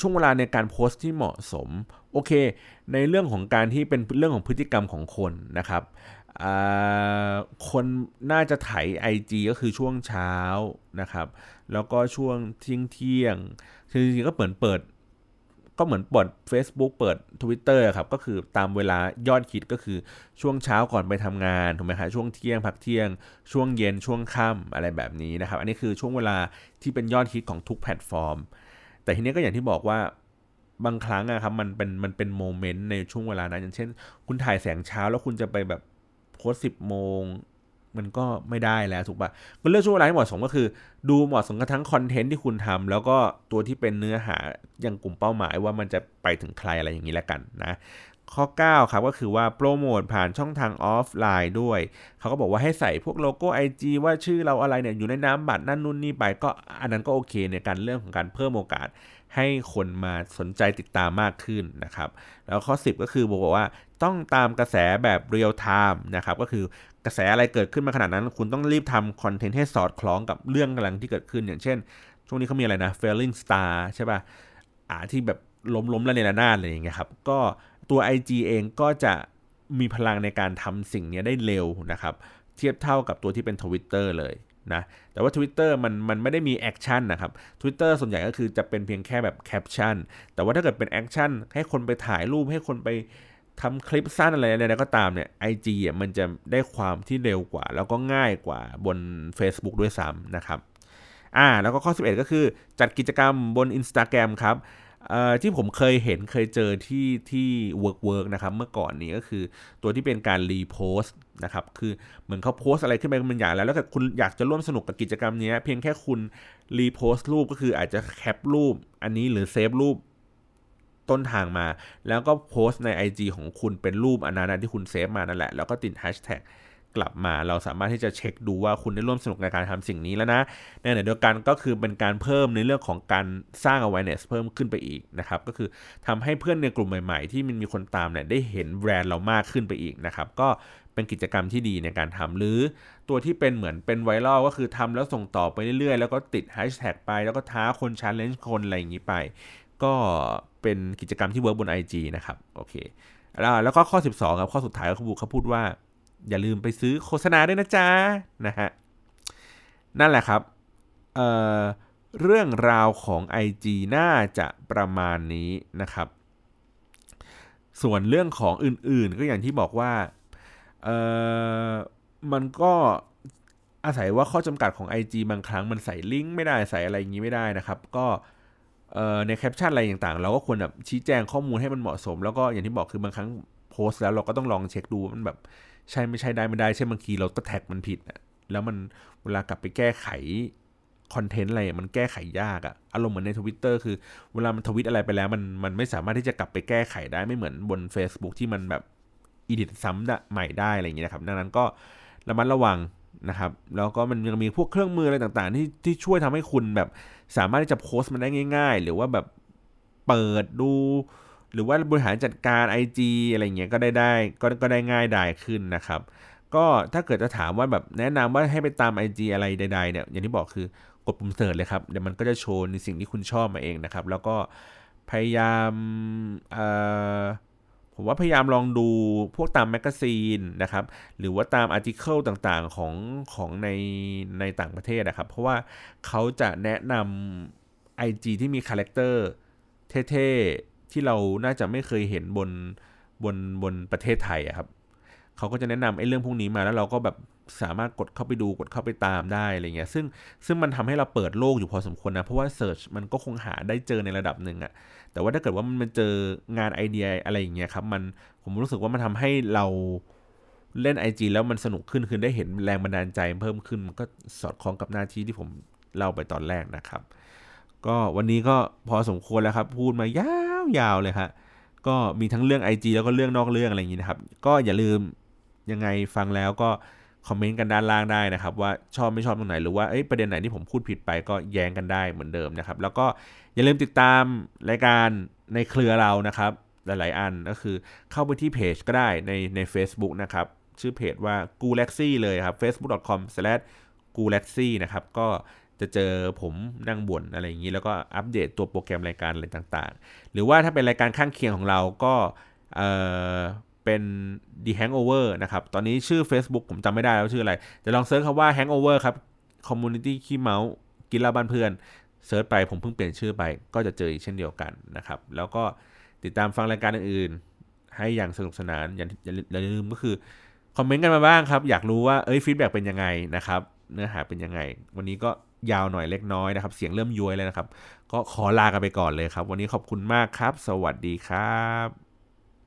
ช่วงเวลาในการโพสต์ที่เหมาะสม โอเค ในเรื่องของการที่เป็นเรื่องของพฤติกรรมของคนนะครับ คนน่าจะไถ IG ก็คือช่วงเช้านะครับ แล้วก็ช่วงเที่ยงเที่ยงคือจริงๆก็เปิดเปิด ก็เหมือนเปิด Facebook เปิด Twitter ครับ ก็คือตามเวลายอดคิดก็คือช่วงเช้าก่อนไปทำงานถูกไหมครับช่วงเที่ยงพักเที่ยง ช่วงเย็นช่วงค่ำอะไรแบบนี้นะครับ อันนี้คือช่วงเวลาที่เป็นยอดคิดของทุกแพลตฟอร์ม แต่ทีนี้ก็อย่างที่บอกว่าบางครั้งอะครับมันเป็นมันเป็น moment ในช่วงเวลานั้นอย่างเช่น คุณถ่ายแสงเช้าแล้วคุณจะไปแบบ โพสสิบโมงมันก็ไม่ได้แล้วถูกปะก็เลือกช่วงเวลาที่เหมาะสมก็คือ ดูเหมาะสมกับทั้งคอนเทนต์ที่คุณทำแล้วก็ตัวที่เป็นเนื้อหาอย่างกลุ่มเป้าหมายว่ามันจะไปถึงใครอะไรอย่างนี้แล้วกันนะข้อ 9 ครับก็คือว่าโปรโมทผ่านช่องทางออฟไลน์ด้วย เขาก็บอกว่าให้ใส่พวกโลโก้ IG ว่าชื่อเราอะไรเนี่ยอยู่ในนามบัตรนั่นนู่นนี่ไปก็อันนั้นก็โอเคในการเรื่องของการเพิ่มโอกาส ให้คนมาสนใจติดตามมากขึ้นนะครับ แล้วข้อ 10 ก็คือบอกว่าต้องตามกระแสแบบเรียลไทม์นะครับก็คือกระแสอะไรเกิดขึ้นมาขณะนั้น คุณต้องรีบทำคอนเทนต์ให้สอดคล้องกับเรื่องกำลังที่เกิดขึ้น อย่างเช่น ช่วงนี้เขามีอะไรนะ falling star ใช่ป่ะอ่าที่แบบล้มล้มแล้วระเนระนาดอะไรอย่างเงี้ยครับก็ตัว IG เองก็จะมีพลังในการทำสิ่งนี้ได้เร็วนะครับ เทียบเท่ากับตัวที่เป็น Twitter เลย นะแต่ว่า Twitter มันมันไม่ได้มี action นะครับ Twitter ส่วนใหญ่ก็คือจะเป็นเพียงแค่แบบแคปชั่นแต่ว่าถ้าเกิดเป็น action ให้คนไปถ่ายรูปให้คนไปทำคลิปสั้นอะไรอะไรก็ตามเนี่ย IG อะมันจะได้ความที่เร็วกว่า แล้วก็ง่ายกว่าบน Facebook ด้วยซ้ำนะครับอ่าแล้วก็ข้อ 11 ก็คือจัดกิจกรรมบน Instagram ครับ ที่ผมเคยเห็นเคยเจอที่ที่ work work นะครับ เมื่อก่อนนี้ก็คือตัวที่เป็นการ repost นะครับ คือเหมือนเขาโพสอะไรขึ้นไปเป็นอย่างแล้ว แล้วถ้าคุณอยากจะร่วมสนุกกับกิจกรรมนี้ เพียงแค่คุณ repost รูปก็คืออาจจะแคปรูปอันนี้หรือเซฟรูปต้นทางมา แล้วก็โพสต์ใน IG ของคุณเป็นรูปอันนั้นที่คุณเซฟมานั่นแหละ แล้วก็ติดแฮชแท็ก กลับมา เราสามารถที่จะเช็คดูว่าคุณได้ร่วมสนุกในการทำสิ่งนี้แล้วนะในขณะเดียวกันก็คือเป็นการเพิ่มในเรื่องของการสร้าง awareness เพิ่มขึ้นไปอีกนะครับก็คือทำให้เพื่อนในกลุ่มใหม่ๆ ที่มันมีคนตามเนี่ยได้เห็นแบรนด์เรามากขึ้นไปอีกนะครับก็เป็นกิจกรรมที่ดีในการทำหรือตัวที่เป็นเหมือนเป็นไวรัลก็คือทำแล้วส่งต่อไปเรื่อยๆ แล้วก็ติดแฮชแท็กไปแล้วก็ท้าคน challenge คนอะไรอย่างนี้ไป ก็เป็นกิจกรรมที่ work บน IG นะครับโอเคแล้วก็ข้อ 12ครับข้อสุดท้ายเขาเขาพูดว่า อย่าลืมไปซื้อโฆษณาด้วยนะจ๊ะนะฮะนั่นแหละครับเเรื่องราวของ IG น่าจะประมาณนี้นะครับ ส่วนเรื่องของอื่นๆ ก็อย่างที่บอกว่ามันก็อาศัยว่าข้อจำกัดของ IG บางครั้งมันใส่ลิงก์ไม่ได้ใส่อะไรอย่างนี้ไม่ได้นะครับ ก็ในแคปชั่นอะไรต่างๆ เราก็ควรแบบชี้แจงข้อมูลให้มันเหมาะสม แล้วก็อย่างที่บอกคือบางครั้งโพสต์แล้วเราก็ต้องลองเช็คดูมันแบบ ใช่ไม่ใช่ได้ไม่ได้ใช่บางทีเราก็แท็กมันผิดอะแล้วมันเวลากลับไปแก้ไขคอนเทนต์อะไรมันแก้ไขยากอะอารมณ์เหมือนในทวิตเตอร์คือเวลามันทวิตอะไรไปแล้วมันมันไม่สามารถที่จะกลับไปแก้ไขได้ไม่เหมือนบน Facebook ที่มันแบบอีดิทซ้ำใหม่ได้อะไรอย่างเงี้ยนะครับดังนั้นก็ระมัดระวังนะครับแล้วก็มันยังมีพวกเครื่องมืออะไรต่างๆ ที่ที่ช่วยทำให้คุณแบบสามารถที่จะโพสต์มันได้ง่าย ๆ หรือว่าแบบเปิดดู หรือว่าบริหารจัดการ IG อะไรเงี้ยก็ได้ได้ก็ก็ได้ง่ายดายขึ้นนะครับ ก็ถ้าเกิดจะถามว่าแบบแนะนำว่าให้ไปตาม IG อะไรใดๆเนี่ยอย่างที่บอกคือกดปุ่ม search เลยครับเดี๋ยวมันก็จะโชว์ในสิ่งที่คุณชอบมาเองนะครับ แล้วก็พยายามผมว่าพยายามลองดูพวกตามแมกกาซีนนะครับ หรือว่าตาม article ต่างๆของของในในต่างประเทศนะครับ เพราะว่าเขาจะแนะนำ IG ที่มีคาแรคเตอร์เท่ๆ ที่เราน่าจะไม่เคยเห็นบนบนบนประเทศไทยอะครับเขาก็จะแนะนำไอ้เรื่องพวกนี้มาแล้วเราก็แบบสามารถกดเข้าไปดูกดเข้าไปตามได้อะไรเงี้ยซึ่งซึ่งมันทำให้เราเปิดโลกอยู่พอสมควรนะเพราะว่า search มันก็คงหาได้เจอในระดับหนึ่งอะแต่ว่าถ้าเกิดว่ามันเจองานไอเดียอะไรอย่างเงี้ยครับมันผมรู้สึกว่ามันทำให้เราเล่น IG แล้วมันสนุกขึ้นคือได้เห็นแรงบันดาลใจเพิ่มขึ้นมันก็สอดคล้องกับหน้าที่ที่ผมเล่าไปตอนแรกนะครับ ก็วันนี้ก็พอสมควรแล้วครับ พูดมายา วเลยครับก็มีทั้งเรื่อง IG แล้วก็เรื่องนอกเรื่องอะไรอย่างนี้นะครับ ก็อย่าลืมยังไงฟังแล้วก็คอมเมนต์กันด้านล่างได้นะครับ ว่าชอบไม่ชอบตรงไหนหรือว่าประเด็นไหนที่ผมพูดผิดไปก็แย้งกันได้เหมือนเดิมนะครับ แล้วก็อย่าลืมติดตามรายการในเครือเรานะครับ หลาย ๆ อันก็คือเข้าไปที่เพจก็ได้ในใน a c e b o o k นะครับ ชื่อเพจว่า g u l a x y เลยครับ facebook.com/g u l a x y นะครับก็ จะเจอผมนั่งบ่นอะไรอย่างนี้ แล้วก็อัปเดตตัวโปรแกรมรายการอะไรต่างๆ หรือว่าถ้าเป็นรายการข้างเคียงของเราก็เป็น The Hangover นะครับ ตอนนี้ชื่อ Facebook ผมจำไม่ได้แล้วชื่ออะไร จะลอง search คำว่า Hangover ครับ Community ขี้เมากินเหล้าบ้านเพื่อน search ไปผมเพิ่งเปลี่ยนชื่อไป ก็จะเจออีกเช่นเดียวกันนะครับ แล้วก็ติดตามฟังรายการอื่นๆ ให้อย่างสนุกสนาน อย่าอย่าลืมก็คือ คอมเมนต์กันมาบ้างครับ อยากรู้ว่า เอ้ยฟีดแบ็เป็นยังไงนะครับ เนื้อหาเป็นยังไง วันนี้ก็ ยาวหน่อยเล็กน้อยนะครับ เสียงเริ่มย้วยเลยนะครับ ก็ขอลากันไปก่อนเลยครับ วันนี้ขอบคุณมากครับ สวัสดีครับ